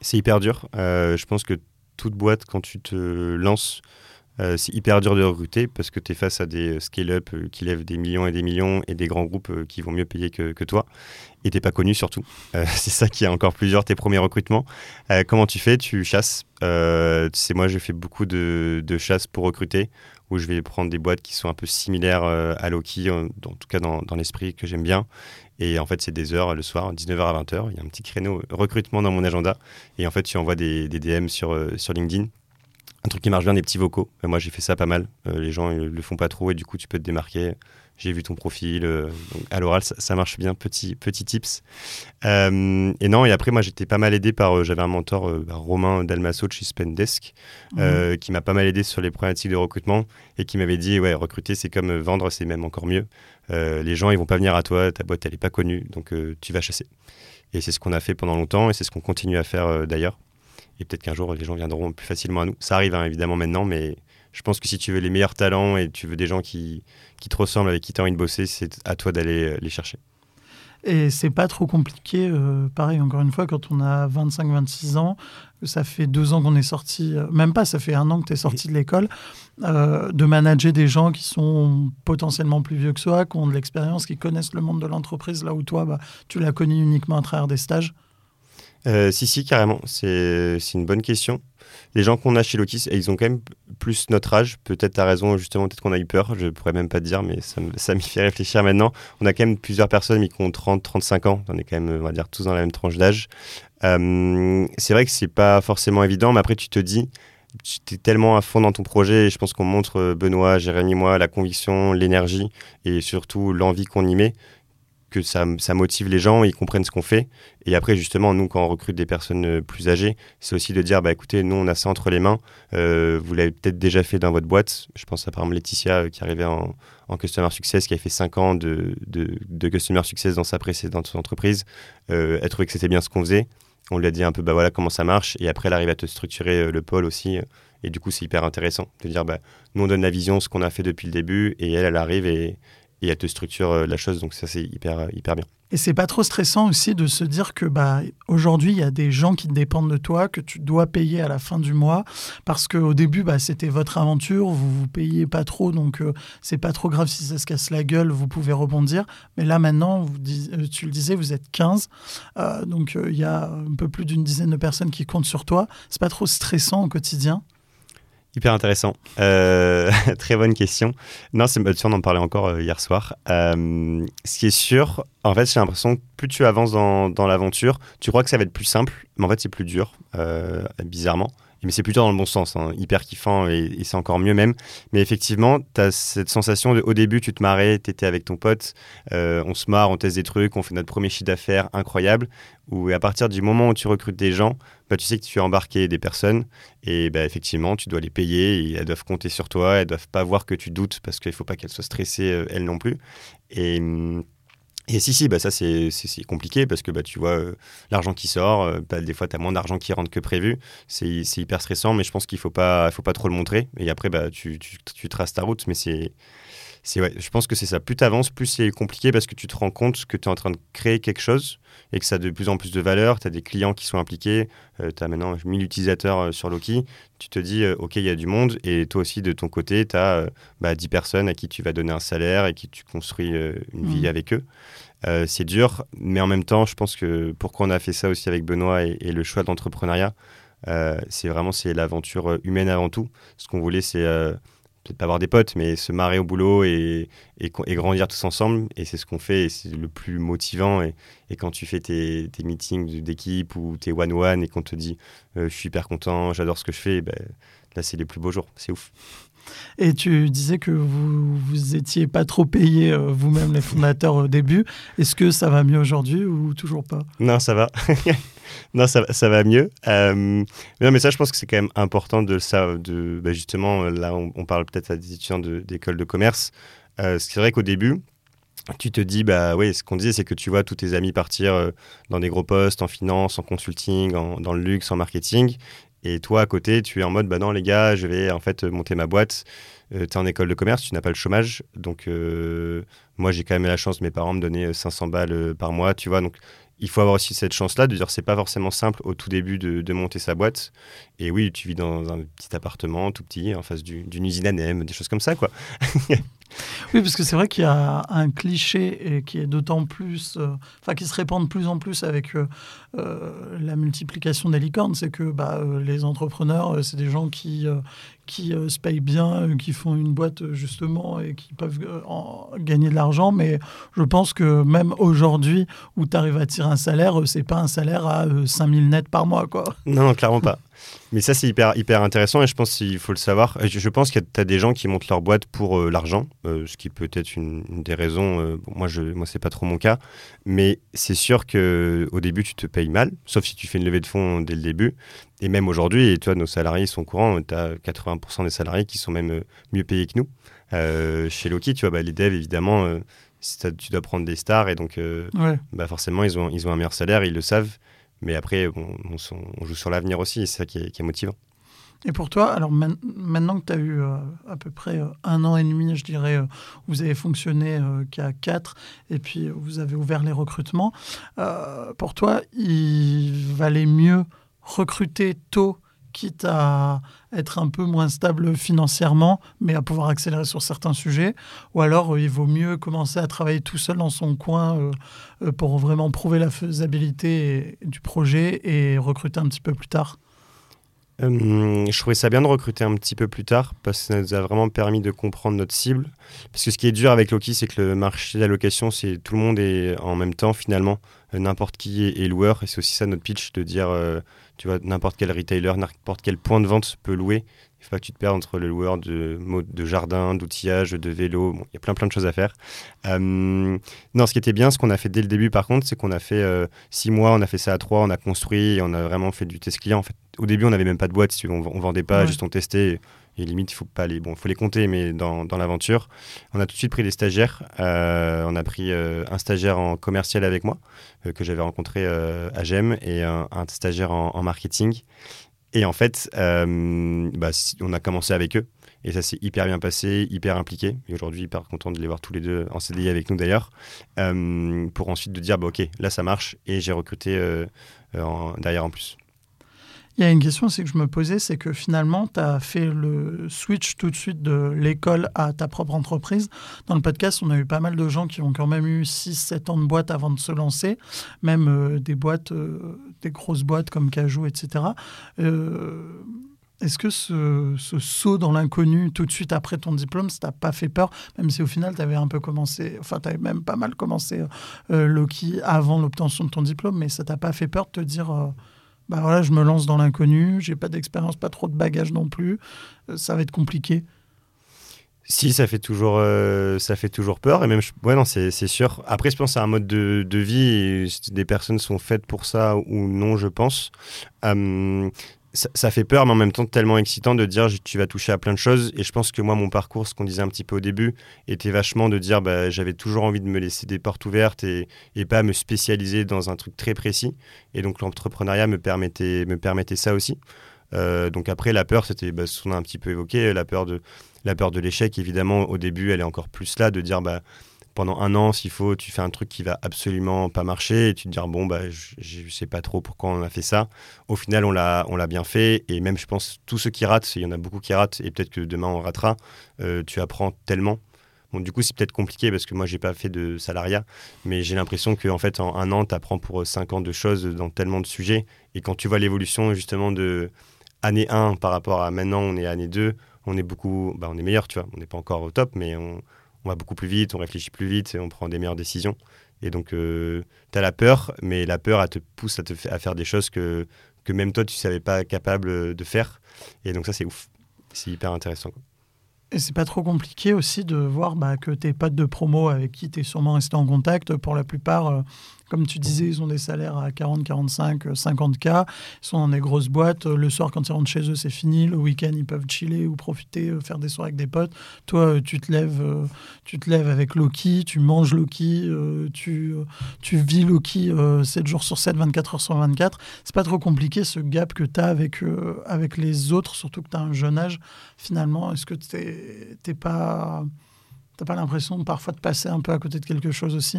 A: C'est hyper dur. je pense que toute boîte, quand tu te lances, euh, c'est hyper dur de recruter parce que tu es face à des euh, scale-up euh, qui lèvent des millions et des millions et des grands groupes qui vont mieux payer que, toi. Et t'es pas connu surtout. c'est ça qui est encore plus dur, tes premiers recrutements. comment tu fais? Tu chasses. tu moi, je fais beaucoup de, de chasse pour recruter où je vais prendre des boîtes qui sont un peu similaires à Loki, en, tout cas dans, l'esprit que j'aime bien. Et en fait, c'est des heures le soir, 19h à 20h. Il y a un petit créneau recrutement dans mon agenda. Et en fait, tu envoies des, des DM sur, sur LinkedIn un truc qui marche bien, des petits vocaux. moi, j'ai fait ça pas mal. Euh, les gens ne le font pas trop et du coup, tu peux te démarquer. J'ai vu ton profil. Euh, à l'oral, ça, marche bien. Petit, petit tips. Euh, et non, et après, moi, j'étais pas mal aidé par. J'avais un mentor, bah, Romain Dalmasso de chez Spendesk, mhm. qui m'a pas mal aidé sur les problématiques de recrutement et qui m'avait dit Ouais, recruter, c'est comme vendre, c'est même encore mieux. les gens, ils vont pas venir à toi. Ta boîte, elle est pas connue. Donc, tu vas chasser. Et c'est ce qu'on a fait pendant longtemps et c'est ce qu'on continue à faire d'ailleurs. Et peut-être qu'un jour, les gens viendront plus facilement à nous. Ça arrive hein, évidemment maintenant, mais je pense que si tu veux les meilleurs talents et tu veux des gens qui, qui te ressemblent, avec qui tu envie de bosser, c'est à toi d'aller euh, les chercher.
B: Et c'est pas trop compliqué, euh, pareil, encore une fois, quand on a 25-26 ans, ça fait deux ans qu'on est sorti, euh, même pas, ça fait un an que tu es sorti de l'école, de manager des gens qui sont potentiellement plus vieux que soi, qui ont de l'expérience, qui connaissent le monde de l'entreprise, là où toi, bah, tu l'as connu uniquement à travers des stages.
A: Euh, si, si, carrément. C'est une bonne question. Les gens qu'on a chez Loki, ils ont quand même plus notre âge. Peut-être as raison, justement, peut-être qu'on a eu peur. Je pourrais même pas te dire, mais ça, ça m'y fait réfléchir maintenant. On a quand même plusieurs personnes qui ont 30, 35 ans. On est quand même, on va dire, tous dans la même tranche d'âge. Euh, c'est vrai que c'est pas forcément évident, mais après, tu te dis, tu es tellement à fond dans ton projet. Et je pense qu'on montre, Benoît, Jérémy, moi, la conviction, l'énergie et surtout l'envie qu'on y met que ça, motive les gens, ils comprennent ce qu'on fait. Et après, justement, nous, quand on recrute des personnes euh, plus âgées, c'est aussi de dire, bah, écoutez, nous, on a ça entre les mains. Euh, vous l'avez peut-être déjà fait dans votre boîte. Je pense à par exemple Laetitia, qui arrivait en, en Customer Success, qui a fait 5 ans de, Customer Success dans sa précédente entreprise. Euh, elle trouvait que c'était bien ce qu'on faisait. On lui a dit un peu, bah voilà comment ça marche. Et après, elle arrive à te structurer le pôle aussi. Et du coup, c'est hyper intéressant de dire, bah, nous, on donne la vision, ce qu'on a fait depuis le début. Et elle, elle arrive et, et elle te structure euh, la chose. Donc ça, c'est hyper, euh, hyper bien.
B: Et c'est pas trop stressant aussi de se dire que bah, aujourd'hui, il y a des gens qui dépendent de toi, que tu dois payer à la fin du mois, parce qu'au début, bah, c'était votre aventure, vous vous payez pas trop, donc euh, c'est pas trop grave si ça se casse la gueule, vous pouvez rebondir. Mais là, maintenant, vous tu le disais, vous êtes 15, donc il y a un peu plus d'une dizaine de personnes qui comptent sur toi. C'est pas trop stressant au quotidien
A: Hyper intéressant. Euh, très bonne question. Non, c'est sûr, on en parlait encore euh, hier soir. Euh, ce qui est sûr, en fait, j'ai l'impression que plus tu avances dans l'aventure, tu crois que ça va être plus simple, mais en fait, c'est plus dur, bizarrement mais c'est plutôt dans le bon sens, hein. hyper kiffant et, c'est encore mieux même. Mais effectivement, tu as cette sensation de au début, tu te marrais, tu étais avec ton pote, euh, on se marre, on teste des trucs, on fait notre premier chiffre d'affaires incroyable. Ou à partir du moment où tu recrutes des gens, bah, tu sais que tu as embarqué des personnes et bah, effectivement, tu dois les payer elles doivent compter sur toi, elles doivent pas voir que tu doutes parce qu'il faut pas qu'elles soient stressées, euh, elles non plus. Et. Hum, et si, si, bah ça c'est compliqué parce que bah, tu vois euh, l'argent qui sort, euh, bah, des fois tu as moins d'argent qui rentre que prévu. C'est hyper stressant, mais je pense qu'il ne faut pas, trop le montrer. Et après, bah, tu traces ta route, mais c'est ouais, je pense que c'est ça. Plus tu avances, plus c'est compliqué parce que tu te rends compte que tu es en train de créer quelque chose et que ça a de plus en plus de valeur. Tu as des clients qui sont impliqués. Euh, tu as maintenant 1000 utilisateurs euh, sur Loki. Tu te dis, euh, OK, il y a du monde. Et toi aussi, de ton côté, tu as bah, 10 personnes à qui tu vas donner un salaire et qui tu construis une vie mmh. avec eux. c'est dur, mais en même temps, je pense que pourquoi on a fait ça aussi avec Benoît et, et le choix d'entrepreneuriat, c'est vraiment c'est l'aventure humaine avant tout. Ce qu'on voulait, c'est peut-être pas avoir des potes, mais se marrer au boulot et, et, grandir tous ensemble. Et c'est ce qu'on fait, et c'est le plus motivant. Et, quand tu fais tes, tes meetings d'équipe ou tes one-one et qu'on te dit euh, je suis hyper content, j'adore ce que je fais, ben, là c'est les plus beaux jours. C'est ouf.
B: Et tu disais que vous vous étiez pas trop payé euh, vous-même les fondateurs au début. Est-ce que ça va mieux aujourd'hui ou toujours pas?
A: Non, ça va. non, ça, va mieux. Euh, non, mais ça, je pense que c'est quand même important de ça. De, bah, justement, là, on, parle peut-être à des étudiants d'école de, commerce. Euh, c'est vrai qu'au début, tu te dis, bah oui, ce qu'on disait, c'est que tu vois tous tes amis partir dans des gros postes, en finance, en consulting, dans le luxe, en marketing. Et toi, à côté, tu es en mode, bah non, les gars, je vais en fait monter ma boîte. Euh, tu es en école de commerce, tu n'as pas le chômage. Donc, euh, moi, j'ai quand même la chance, mes parents me donner 500 balles euh, par mois, tu vois. Donc, il faut avoir aussi cette chance-là de dire c'est pas forcément simple au tout début de, monter sa boîte. Et oui, tu vis dans un petit appartement tout petit en face d'une usine à des choses comme ça, quoi.
B: Oui, parce que c'est vrai qu'il y a un cliché et qui est d'autant plus, euh, qui se répand de plus en plus avec euh, euh, la multiplication des licornes, c'est que bah, les entrepreneurs, c'est des gens qui qui se payent bien, qui font une boîte justement et qui peuvent gagner de l'argent. Mais je pense que même aujourd'hui, où tu arrives à tirer un salaire, c'est pas un salaire à 5000 nets par mois, quoi.
A: Non, clairement pas. Mais ça, c'est hyper, hyper intéressant et je pense qu'il faut le savoir. Je, pense qu'il y a des gens qui montent leur boîte pour euh, l'argent, euh, ce qui peut être une, des raisons. Euh, moi, je, moi, c'est pas trop mon cas. Mais c'est sûr qu'au début, tu te payes mal, sauf si tu fais une levée de fonds dès le début. Et même aujourd'hui, et toi, nos salariés sont courants. Tu as 80% des salariés qui sont même mieux payés que nous. chez Loki, tu vois, bah, les devs, évidemment, tu dois prendre des stars et donc bah, forcément, ils ont, ils ont un meilleur salaire, ils le savent. Mais après, on, joue sur l'avenir aussi, c'est ça qui est, motivant.
B: Et pour toi, alors maintenant que tu as eu euh, à peu près euh, un an et demi, je dirais, euh, vous avez fonctionné qu'à quatre, et puis vous avez ouvert les recrutements, pour toi, il valait mieux recruter tôt quitte à être un peu moins stable financièrement, mais à pouvoir accélérer sur certains sujets, ou alors euh, il vaut mieux commencer à travailler tout seul dans son coin euh, euh, pour vraiment prouver la faisabilité du projet et recruter un petit peu plus tard
A: je trouvais ça bien de recruter un petit peu plus tard parce que ça nous a vraiment permis de comprendre notre cible. Parce que ce qui est dur avec Loki, c'est que le marché de la c'est tout le monde est en même temps finalement. N'importe qui est, loueur et c'est aussi ça notre pitch de dire tu vois, n'importe quel retailer, n'importe quel point de vente peut louer. Il faut pas que tu te perdes entre le loueur de, de jardin, d'outillage, de vélo. il y a plein plein de choses à faire. Euh, non, ce qui était bien, ce qu'on a fait dès le début, par contre, c'est qu'on a fait euh, six mois, on a fait ça à trois, on a construit, et on a vraiment fait du test client. En fait, au début, on n'avait même pas de boîte, si on, on vendait pas, juste on testait. Et limite, il faut pas les, bon, faut les compter, mais dans, dans l'aventure, on a tout de suite pris des stagiaires. Euh, on a pris un stagiaire en commercial avec moi que j'avais rencontré à GEM et un, stagiaire en, marketing. Et en fait, euh, bah, on a commencé avec eux. Et ça s'est hyper bien passé, hyper impliqué. Et aujourd'hui, hyper content de les voir tous les deux en CDI avec nous d'ailleurs. Euh, pour ensuite de dire, bah, OK, là ça marche. Et j'ai recruté euh, derrière en plus.
B: Il y a une question aussi que je me posais, c'est que finalement, tu as fait le switch tout de suite de l'école à ta propre entreprise. Dans le podcast, on a eu pas mal de gens qui ont quand même eu 6-7 ans de boîte avant de se lancer, même euh, des boîtes, euh, des grosses boîtes comme Cajou, etc. Euh, est-ce que ce, saut dans l'inconnu tout de suite après ton diplôme, ça t'a pas fait peur, même si au final tu avais un peu commencé, enfin tu avais même pas mal commencé Loki avant l'obtention de ton diplôme, mais ça t'a pas fait peur de te dire bah je me lance dans l'inconnu, j'ai pas d'expérience, pas trop de bagages non plus, euh, ça va être compliqué.
A: Si, ça fait toujours, euh, ça fait toujours peur. Et même, ouais, non, c'est sûr. Après, je pense c'est un mode de, vie. Des personnes sont faites pour ça ou non, je pense. Euh, ça, fait peur, mais en même temps tellement excitant de dire tu vas toucher à plein de choses. Et je pense que moi, mon parcours, ce qu'on disait un petit peu au début, était vachement de dire bah, j'avais toujours envie de me laisser des portes ouvertes et, pas me spécialiser dans un truc très précis. Et donc l'entrepreneuriat me permettait, me permettait ça aussi. Euh, donc après, la peur, c'était bah, ce qu'on a un petit peu évoqué, la peur de la peur de l'échec. Évidemment, au début, elle est encore plus là, de dire bah pendant un an, s'il faut, tu fais un truc qui va absolument pas marcher et tu te dis bon bah je, sais pas trop pourquoi on a fait ça. Au final, on l'a on l'a bien fait et même je pense tous ceux qui ratent, il y en a beaucoup qui ratent et peut-être que demain on ratera. Euh, tu apprends tellement. Bon, du coup, c'est peut-être compliqué parce que moi, j'ai pas fait de salariat, mais j'ai l'impression qu'en fait, en un an, tu apprends pour cinq ans de choses dans tellement de sujets. Et quand tu vois l'évolution, justement, de année 1 par rapport à maintenant, on est année 2, on est beaucoup, bah, on est meilleur, tu vois. On n'est pas encore au top, mais on, on va beaucoup plus vite, on réfléchit plus vite et on prend des meilleures décisions. Et donc, euh, tu as la peur, mais la peur, elle te pousse à, te à faire des choses que, même toi, tu ne savais pas capable de faire. Et donc, ça, c'est ouf. C'est hyper intéressant.
B: Et c'est pas trop compliqué aussi de voir bah, que tes potes de promo avec qui tu es sûrement resté en contact, pour la plupart, euh, comme tu disais, ils ont des salaires à 40, 45, 50 k. Ils sont dans des grosses boîtes. Le soir, quand ils rentrent chez eux, c'est fini. Le week-end, ils peuvent chiller ou profiter, euh, faire des soirées avec des potes. Toi, euh, tu te lèves, euh, tu te lèves avec Loki, tu manges Loki, tu, tu vis Loki 7 jours sur 7, 24 heures sur 24. C'est pas trop compliqué ce gap que tu as avec, avec les autres, surtout que tu as un jeune âge. Finalement, est-ce que tu n'as pas, pas l'impression parfois de passer un peu à côté de quelque chose aussi?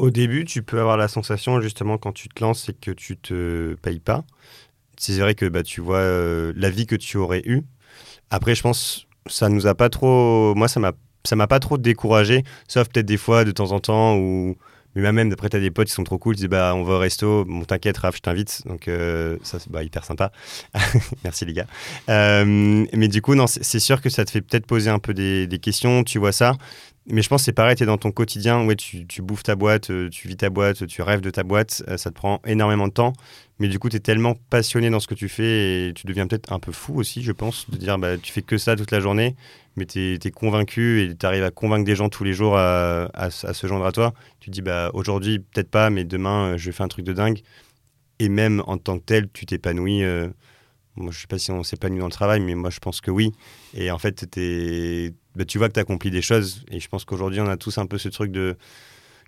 A: Au début, tu peux avoir la sensation, justement, quand tu te lances et que tu te payes pas. C'est vrai que bah, tu vois euh, la vie que tu aurais eue. Après, je pense, ça nous a pas trop. Moi, ça m'a ça m'a pas trop découragé, sauf peut-être des fois de temps en temps où mais même d'après t'as des potes qui sont trop cool, ils disent bah on va au resto, bon t'inquiète Raph, je t'invite, donc euh, ça c'est bah, hyper sympa. Merci les gars. Euh, mais du coup non, c'est sûr que ça te fait peut-être poser un peu des, des questions, tu vois ça, mais je pense que c'est pareil, tu es dans ton quotidien, ouais, tu, tu, bouffes ta boîte, euh, tu vis ta boîte, tu rêves de ta boîte, euh, ça te prend énormément de temps. Mais du coup, tu es tellement passionné dans ce que tu fais et tu deviens peut-être un peu fou aussi, je pense, de dire bah, tu fais que ça toute la journée, mais tu es, convaincu et tu arrives à convaincre des gens tous les jours à, à, se joindre à toi. Tu te dis bah, aujourd'hui, peut-être pas, mais demain, euh, je fais un truc de dingue. Et même en tant que tel, tu t'épanouis. Moi, je sais pas si on s'épanouit dans le travail, mais moi, je pense que oui. Et en fait, bah, tu vois que tu accomplis des choses. Et je pense qu'aujourd'hui, on a tous un peu ce truc de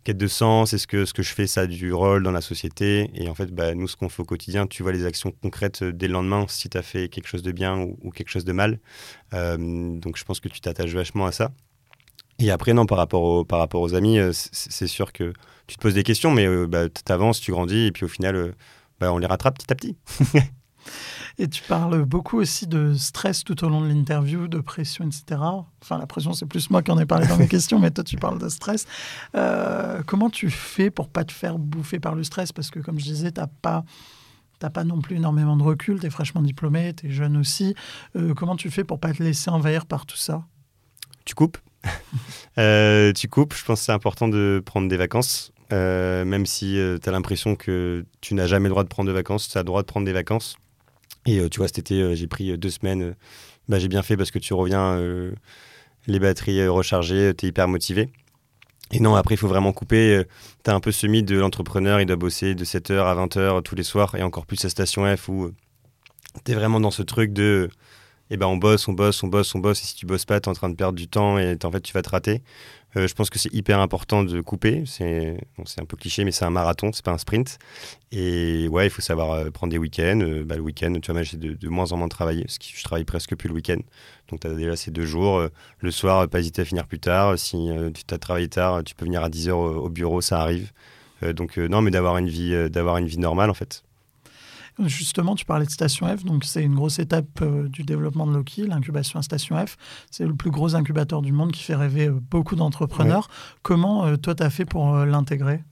A: quête de sens. Est-ce que ce que je fais, ça a du rôle dans la société? Et en fait, bah, nous, ce qu'on fait au quotidien, tu vois les actions concrètes dès le lendemain si tu as fait quelque chose de bien ou, quelque chose de mal. Euh, donc, je pense que tu t'attaches vachement à ça. Et après, non, par rapport, au, par rapport aux amis, euh, c'est sûr que tu te poses des questions, mais euh, bah, tu avances, tu grandis, et puis au final, on les rattrape petit à petit.
B: Et tu parles beaucoup aussi de stress tout au long de l'interview, de pression, etc. Enfin, la pression, c'est plus moi qui en ai parlé dans mes questions, mais toi, tu parles de stress. Euh, comment tu fais pour pas te faire bouffer par le stress? Parce que, comme je disais, tu n'as pas pas non plus énormément de recul, tu es fraîchement diplômé, tu es jeune aussi. Euh, comment tu fais pour pas te laisser envahir par tout ça?
A: Tu coupes? Euh, tu coupes. Je pense que c'est important de prendre des vacances. même si tu as l'impression que tu n'as jamais le droit de prendre de vacances, tu as le droit de prendre des vacances. Et tu vois, cet été, j'ai pris deux semaines. bah, j'ai bien fait parce que tu reviens, les batteries rechargées, tu es hyper motivé. Et non, après, il faut vraiment couper. Tu un peu ce mythe de l'entrepreneur, il doit bosser de 7h à 20h tous les soirs, et encore plus à Station F où tu es vraiment dans ce truc de eh ben on bosse, on bosse, on bosse, on bosse, et si tu bosses pas, tu es en train de perdre du temps et en fait tu vas te rater. Euh, je pense que c'est hyper important de couper. C'est un peu cliché, mais c'est un marathon, c'est pas un sprint. Et ouais, il faut savoir euh, prendre des week-ends. Euh, bah, le week-end, tu vois, j'ai de, moins en moins de travailler, parce que je travaille presque plus le week-end. Donc tu as déjà ces deux jours. le soir, pas hésiter à finir plus tard. Si tu as travaillé tard, tu peux venir à 10h au, bureau, ça arrive. donc non, mais d'avoir une vie, d'avoir une vie normale en fait.
B: Justement, tu parlais de Station F, donc c'est une grosse étape euh, du développement de Loki, l'incubation à Station F. C'est le plus gros incubateur du monde qui fait rêver euh, beaucoup d'entrepreneurs. Comment euh, toi, tu as fait pour l'intégrer?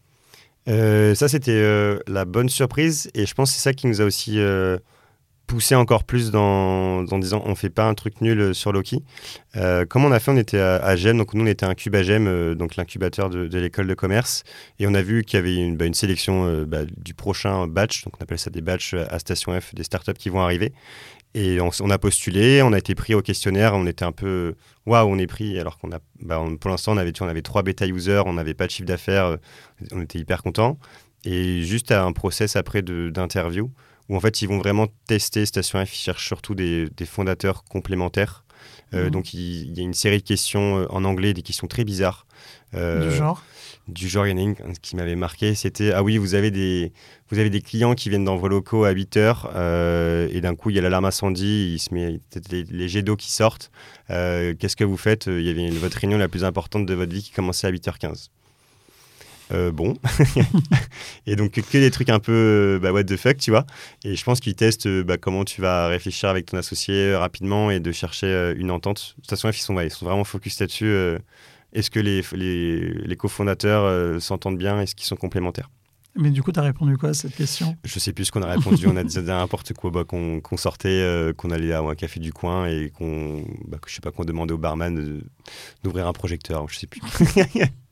A: Ça, c'était la bonne surprise et je pense que c'est ça qui nous a aussi pousser encore plus dans, en disant on fait pas un truc nul sur Loki. Euh, comme on a fait, on était à, GEM, donc nous on était un cube à GEM, euh, donc l'incubateur de, l'école de commerce, et on a vu qu'il y avait une, bah, sélection euh, bah, du prochain batch, donc on appelle ça des batchs à Station F, des startups qui vont arriver. Et on, a postulé, on a été pris au questionnaire, on était un peu waouh, on est pris, alors qu'on a, bah, pour l'instant on avait, on avait trois bêta users, on n'avait pas de chiffre d'affaires, on était hyper contents. Et juste à un process après d'interview, où en fait ils vont vraiment tester Station F, ils cherchent surtout des, fondateurs complémentaires. Euh, mhm. Donc il, y a une série de questions euh, en anglais, des questions très bizarres.
B: Euh, du genre?
A: Du genre, il y en a une qui m'avait marqué, c'était ah oui, vous avez des vous avez des clients qui viennent dans vos locaux à 8 heures et d'un coup il y a l'alarme incendie, il se met les, les jets d'eau qui sortent. Qu'est-ce que vous faites? Il y avait votre réunion la plus importante de votre vie qui commençait à 8h15. Euh, bon. et donc, que des trucs un peu bah, what the fuck, tu vois. Et je pense qu'ils testent euh, bah, comment tu vas réfléchir avec ton associé euh, rapidement et de chercher une entente. De toute façon, ils sont, ils sont vraiment focus là-dessus. Est-ce que les, les, les cofondateurs s'entendent bien Est-ce qu'ils sont complémentaires?
B: Mais du coup, tu as répondu quoi à cette question?
A: Je sais plus ce qu'on a répondu. on a dit n'importe quoi, bah, qu'on sortait, qu'on allait à un café du coin et qu'on, bah, je sais pas, qu'on demandait au barman d'ouvrir un projecteur. Je sais plus.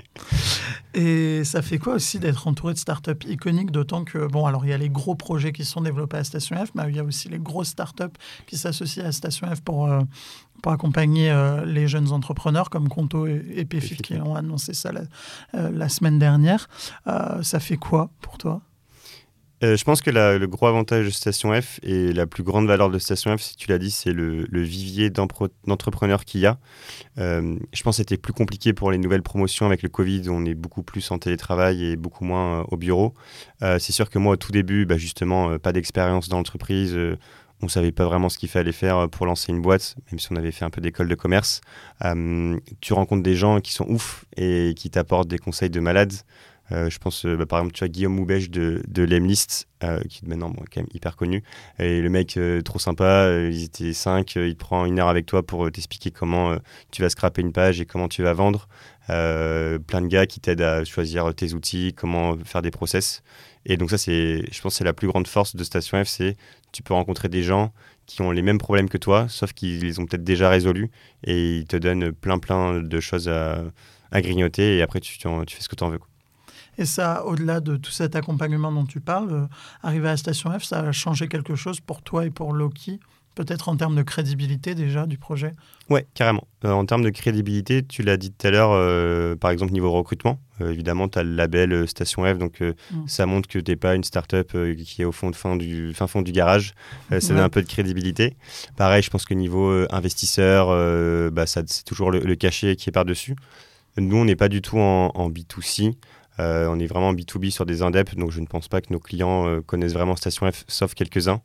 B: Et ça fait quoi aussi d'être entouré de startups iconiques, d'autant que, bon, alors il y a les gros projets qui sont développés à Station F, mais il y a aussi les grosses startups qui s'associent à Station F pour, euh, pour accompagner euh, les jeunes entrepreneurs comme Conto et, et qui ont annoncé ça la, euh, la semaine dernière. ça fait quoi pour toi?
A: Euh, je pense que le gros avantage de Station F et la plus grande valeur de Station F, si tu l'as dit, c'est le, vivier d'entrepreneurs qu'il y a. Euh, je pense que c'était plus compliqué pour les nouvelles promotions avec le Covid. On est beaucoup plus en télétravail et beaucoup moins euh, au bureau. c'est sûr que moi, au tout début, bah, justement, pas d'expérience dans l'entreprise. on ne savait pas vraiment ce qu'il fallait faire pour lancer une boîte, même si on avait fait un peu d'école de commerce. tu rencontres des gens qui sont ouf et qui t'apportent des conseils de malades. Euh, je pense, euh, bah, par exemple, tu vois Guillaume Moubèche de, de Lemlist, euh, qui est maintenant quand même hyper connu. Et le mec, trop sympa, ils étaient cinq, il prend une heure avec toi pour t'expliquer comment tu vas scraper une page et comment tu vas vendre. plein de gars qui t'aident à choisir tes outils, comment faire des process. Et donc ça, c'est, je pense, c'est la plus grande force de Station F, c'est tu peux rencontrer des gens qui ont les mêmes problèmes que toi, sauf qu'ils les ont peut-être déjà résolus et ils te donnent plein plein de choses à, grignoter et après tu, fais ce que tu en veux.
B: Et ça, au-delà de tout cet accompagnement dont tu parles, euh, arriver à Station F, ça a changé quelque chose pour toi et pour Loki Peut-être en termes de crédibilité déjà du projet?
A: Oui, carrément. Euh, en termes de crédibilité, tu l'as dit tout à l'heure, euh, par exemple niveau recrutement, évidemment, tu as le label Station F, donc mm. ça montre que tu n'es pas une start-up qui est au fond, de fin, du, fin fond du garage. ça donne un peu de crédibilité. Pareil, je pense que niveau investisseur, bah, c'est toujours le, cachet qui est par-dessus. Nous, on n'est pas du tout en, en B2C. Euh, on est vraiment B2B sur des indeps, donc je ne pense pas que nos clients euh, connaissent vraiment Station F, sauf quelques-uns.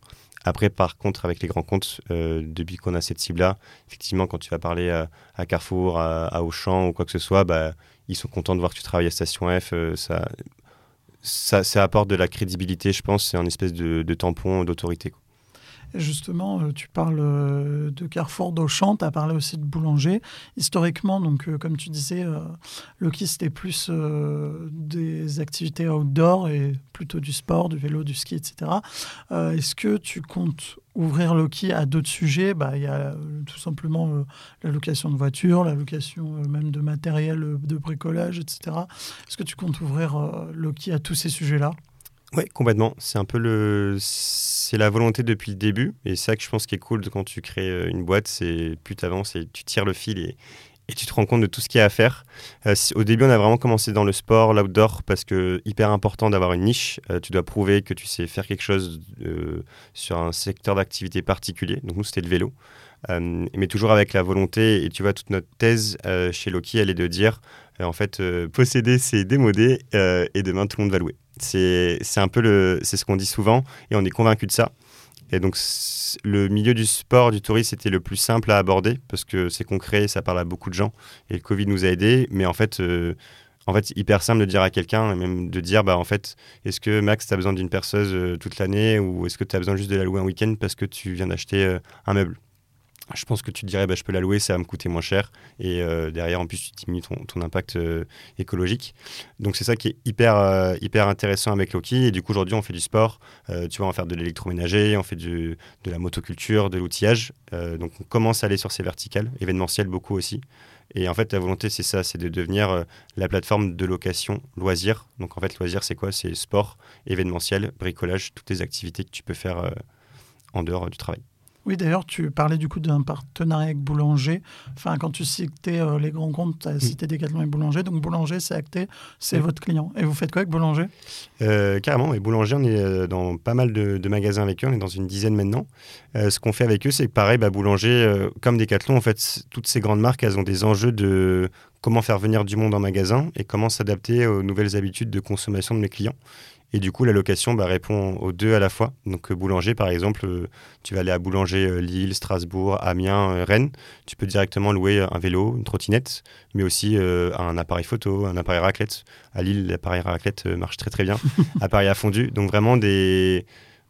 A: Après, par contre, avec les grands comptes, euh, depuis qu'on a cette cible-là, effectivement, quand tu vas parler à, Carrefour, à, Auchan ou quoi que ce soit, bah, ils sont contents de voir que tu travailles à Station F. ça, ça, apporte de la crédibilité, je pense. C'est un espèce de tampon d'autorité.
B: Justement, euh, tu parles euh, de Carrefour, d'Auchan, tu as parlé aussi de boulanger. Historiquement, donc, euh, comme tu disais, Loki, c'était plus des activités outdoor et plutôt du sport, du vélo, du ski, etc. Est-ce que tu comptes ouvrir Loki à d'autres sujets? Bah, Il y a tout simplement la location de voitures, la location même de matériel de bricolage, etc. Est-ce que tu comptes ouvrir Loki à tous ces sujets-là?
A: Oui, complètement. C'est un peu le, c'est la volonté depuis le début, et ça que je pense qui est cool quand tu crées une boîte, c'est plus tu avances et tu tires le fil et, tu te rends compte de tout ce qu'il y a à faire. Euh, au début, on a vraiment commencé dans le sport, l'outdoor, parce que hyper important d'avoir une niche. Euh, tu dois prouver que tu sais faire quelque chose euh, sur un secteur d'activité particulier. Donc nous, c'était le vélo. mais toujours avec la volonté, et tu vois, toute notre thèse chez Loki, elle est de dire, en fait, posséder, c'est démodé, et demain, tout le monde va louer. C'est un peu le, c'est ce qu'on dit souvent, et on est convaincu de ça. Et donc, le milieu du sport, du tourisme, était le plus simple à aborder parce que c'est concret, ça parle à beaucoup de gens. Et le Covid nous a aidés. Mais en fait, euh, en fait, hyper simple de dire à quelqu'un, même de dire, bah, en fait, est-ce que Max, tu as besoin d'une perceuse euh, toute l'année ou est-ce que tu as besoin juste de la louer un week-end parce que tu viens d'acheter euh, un meuble? Je pense que tu te dirais, bah, je peux la louer, ça va me coûter moins cher. Et euh, derrière, en plus, tu diminues ton, impact euh, écologique. Donc, c'est ça qui est hyper, euh, hyper intéressant avec Loki. Et du coup, aujourd'hui, on fait du sport. tu vois, on va faire de l'électroménager, on fait de la motoculture, de l'outillage. donc, on commence à aller sur ces verticales, événementielles beaucoup aussi. Et en fait, la volonté, c'est ça, c'est de devenir la plateforme de location loisirs. Donc, en fait, loisirs, c'est quoi? C'est sport, événementiel, bricolage, toutes les activités que tu peux faire en dehors du travail.
B: Oui, d'ailleurs, tu parlais du coup d'un partenariat avec Boulanger. Enfin, quand tu citais euh, les grands comptes, tu as cité Decathlon et Boulanger. Donc, Boulanger, c'est acté, c'est votre client. Et vous faites quoi avec Boulanger?
A: Euh, Carrément, et Boulanger, on est euh, dans pas mal de, magasins avec eux. On est dans une dizaine maintenant. ce qu'on fait avec eux, c'est pareil, bah, Boulanger, comme Decathlon, en fait, toutes ces grandes marques, elles ont des enjeux de comment faire venir du monde en magasin et comment s'adapter aux nouvelles habitudes de consommation de mes clients. Et du coup, la location bah, répond aux deux à la fois. Donc, euh, boulanger, par exemple, euh, tu vas aller à boulanger euh, Lille, Strasbourg, Amiens, Rennes. Tu peux directement louer un vélo, une trottinette, mais aussi un appareil photo, un appareil raclette. À Lille, l'appareil raclette marche très très bien. appareil à fondu. Donc, vraiment des,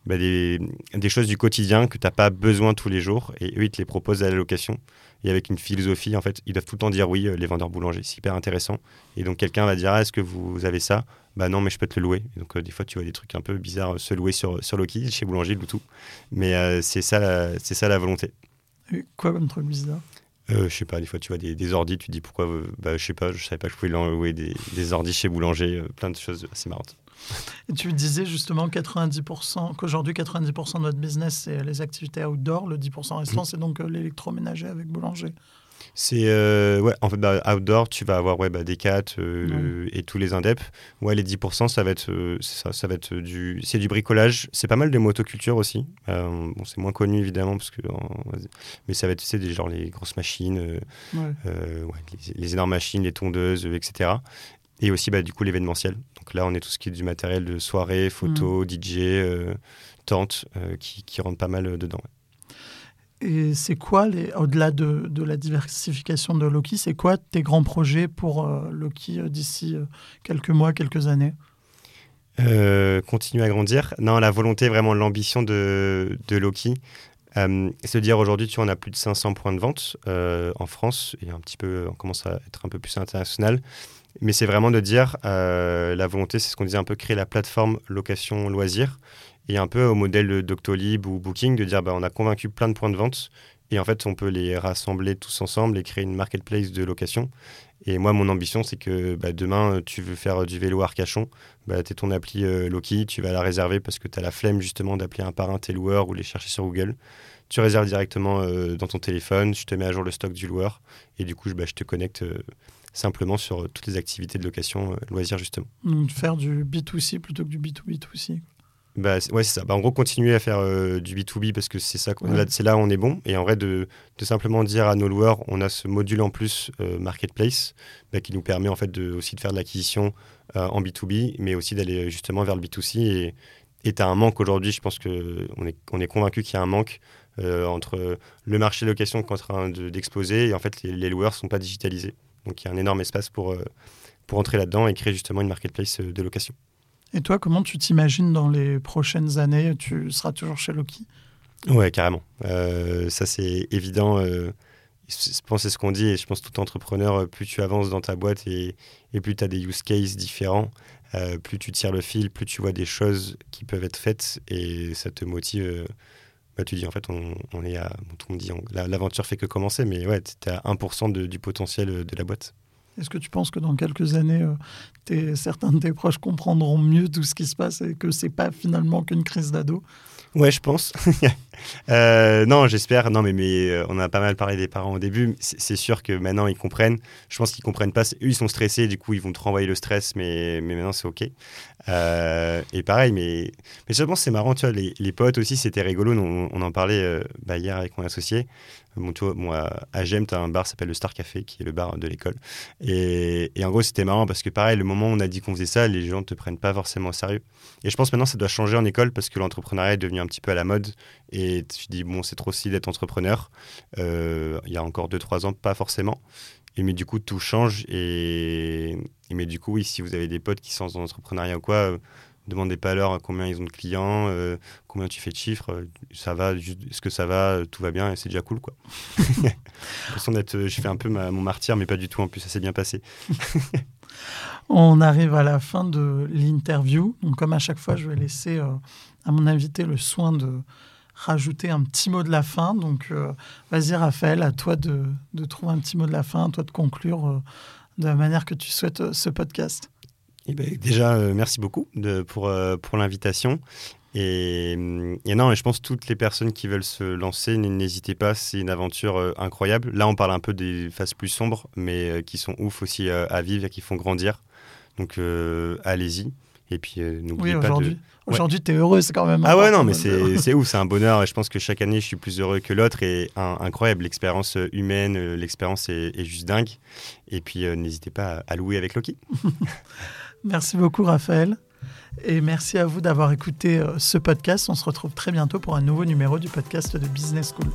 A: bah, des, des, choses du quotidien que tu n'as pas besoin tous les jours. Et eux, ils te les proposent à la location et avec une philosophie. En fait, ils doivent tout le temps dire oui, les vendeurs boulangers. C'est hyper intéressant. Et donc, quelqu'un va dire ah, Est-ce que vous avez ça? Bah non, mais je peux te le louer. donc, euh, des fois, tu vois des trucs un peu bizarres se louer sur, sur Loki, chez Boulanger, tout. Mais euh, c'est ça, c'est ça la volonté.
B: quoi comme truc bizarre?
A: Euh, je sais pas, des fois tu vois des, des ordis, tu dis pourquoi, bah, je sais pas, je savais pas que je pouvais louer des, des ordis chez Boulanger, plein de choses assez marrantes.
B: Tu disais justement 90%, qu'aujourd'hui 90% de notre business, c'est les activités outdoor. Le 10% restant, c'est donc euh, l'électroménager avec boulanger.
A: C'est euh, ouais, en fait, bah, outdoor, tu vas avoir ouais, bah, des 4 euh, et tous les indep. Ouais, les 10%, ça va être, ça, ça, va être du, c'est du bricolage. C'est pas mal de motoculture aussi. bon, c'est moins connu évidemment parce que, mais ça va être, c'est des genre les grosses machines, les, les, énormes machines, les tondeuses, etc. Et aussi, bah, du coup, l'événementiel. Donc là, on est tout ce qui est du matériel de soirée, photo, mm. DJ, euh, tente, euh, qui, qui rentre pas mal euh, dedans.
B: Et c'est quoi, au-delà de, de, la diversification de Loki, c'est quoi tes grands projets pour Loki d'ici quelques mois, quelques années?
A: Continuer à grandir? Non, la volonté, vraiment l'ambition de, de Loki, c'est de dire aujourd'hui, tu en as plus de 500 points de vente en France et un petit peu, on commence à être un peu plus international. Mais c'est vraiment de dire, euh, la volonté, c'est ce qu'on disait un peu, créer la plateforme location loisir et un peu au modèle Doctolib ou Booking, de dire, bah, on a convaincu plein de points de vente et en fait, on peut les rassembler tous ensemble et créer une marketplace de location. Et moi, mon ambition, c'est que bah, demain, tu veux faire du vélo Arcachon, bah, tu ton appli euh, Loki, tu vas la réserver parce que tu as la flemme justement d'appeler un parrain tes loueurs ou les chercher sur Google. Tu réserves directement euh, dans ton téléphone, je te mets à jour le stock du loueur et du coup, je, bah, je te connecte simplement sur toutes les activités de location euh, loisirs justement.
B: Donc faire du B2C plutôt que du B2B2C.
A: Bah, ouais, c'est ça. Bah, en gros, continuer à faire euh, du B2B parce que c'est ça, c'est là où on est bon. Et en vrai, de, de, simplement dire à nos loueurs, on a ce module en plus euh, marketplace bah, qui nous permet en fait de, aussi de faire de l'acquisition en B2B, mais aussi d'aller justement vers le B2C. Et tu as un manque aujourd'hui, je pense qu'on est, on est convaincu qu'il y a un manque entre le marché de location qui est en train d'exploser et en fait les, les loueurs ne sont pas digitalisés. Donc il y a un énorme espace pour, euh, pour entrer là-dedans et créer justement une marketplace euh, de location.
B: Et toi, comment tu t'imagines dans les prochaines années? Tu seras toujours chez Loki?
A: Ouais, carrément. Euh, ça, c'est évident. je pense c'est ce qu'on dit, et je pense tout entrepreneur, plus tu avances dans ta boîte et, et plus tu as des use cases différents, plus tu tires le fil, plus tu vois des choses qui peuvent être faites et ça te motive bah, tu dis en fait, on, est à. on dit, l'aventure fait que commencer, mais ouais, tu es à 1% du potentiel euh, de la boîte.
B: Est-ce que tu penses que dans quelques années, certains de tes proches comprendront mieux tout ce qui se passe et que c'est pas finalement qu'une crise d'ado?
A: Ouais, je pense. Euh, non, j'espère. Non, mais, mais euh, on a pas mal parlé des parents au début. C'est sûr que maintenant ils comprennent. Je pense qu'ils comprennent pas. Eux, ils sont stressés. Du coup, ils vont te renvoyer le stress. Mais, mais maintenant, c'est OK. Euh, et pareil, mais, mais je pense c'est marrant. Tu vois, les, potes aussi, c'était rigolo. On, en parlait bah, hier avec mon associé. Bon, tu à Gem, tu as un bar qui s'appelle le Star Café, qui est le bar de l'école. Et, et, en gros, c'était marrant parce que, pareil, le moment où on a dit qu'on faisait ça, les gens ne te prennent pas forcément au sérieux. Et je pense maintenant, ça doit changer en école parce que l'entrepreneuriat est devenu un petit peu à la mode. Et tu dis, bon, c'est trop stylé d'être entrepreneur. Euh, il y a encore 2-3 ans, pas forcément. Et mais du coup, tout change. Et, et, mais du coup, oui, si vous avez des potes qui sont dans l'entrepreneuriat ou quoi, demandez pas à leur combien ils ont de clients, euh, combien tu fais de chiffres, euh, ça va, est-ce que ça va, tout va bien, et c'est déjà cool, quoi. d'être, je fais un peu mon martyr, mais pas du tout, en plus, ça s'est bien passé.
B: On arrive à la fin de l'interview, donc comme à chaque fois, je vais laisser à mon invité le soin de rajouter un petit mot de la fin. Donc, vas-y, Raphaël, à toi de, de, trouver un petit mot de la fin, à toi de conclure de la manière que tu souhaites ce podcast.
A: Eh ben, déjà, euh, merci beaucoup pour, euh, pour l'invitation. Et, non, et je pense que toutes les personnes qui veulent se lancer, n'hésitez pas, c'est une aventure euh, incroyable. Là, on parle un peu des phases plus sombres, mais qui sont ouf aussi à vivre et qui font grandir. Donc, allez-y. Et puis, n'oubliez pas de...
B: Aujourd'hui, tu es heureux, c'est quand même.
A: Ah ouais, non, mais c'est ouf, c'est un bonheur. Et je pense que chaque année, je suis plus heureux que l'autre. Et incroyable, l'expérience humaine, l'expérience est, juste dingue. Et puis, n'hésitez pas à louer avec Loki.
B: Merci beaucoup, Raphaël. Et merci à vous d'avoir écouté euh, ce podcast. On se retrouve très bientôt pour un nouveau numéro du podcast de Business School.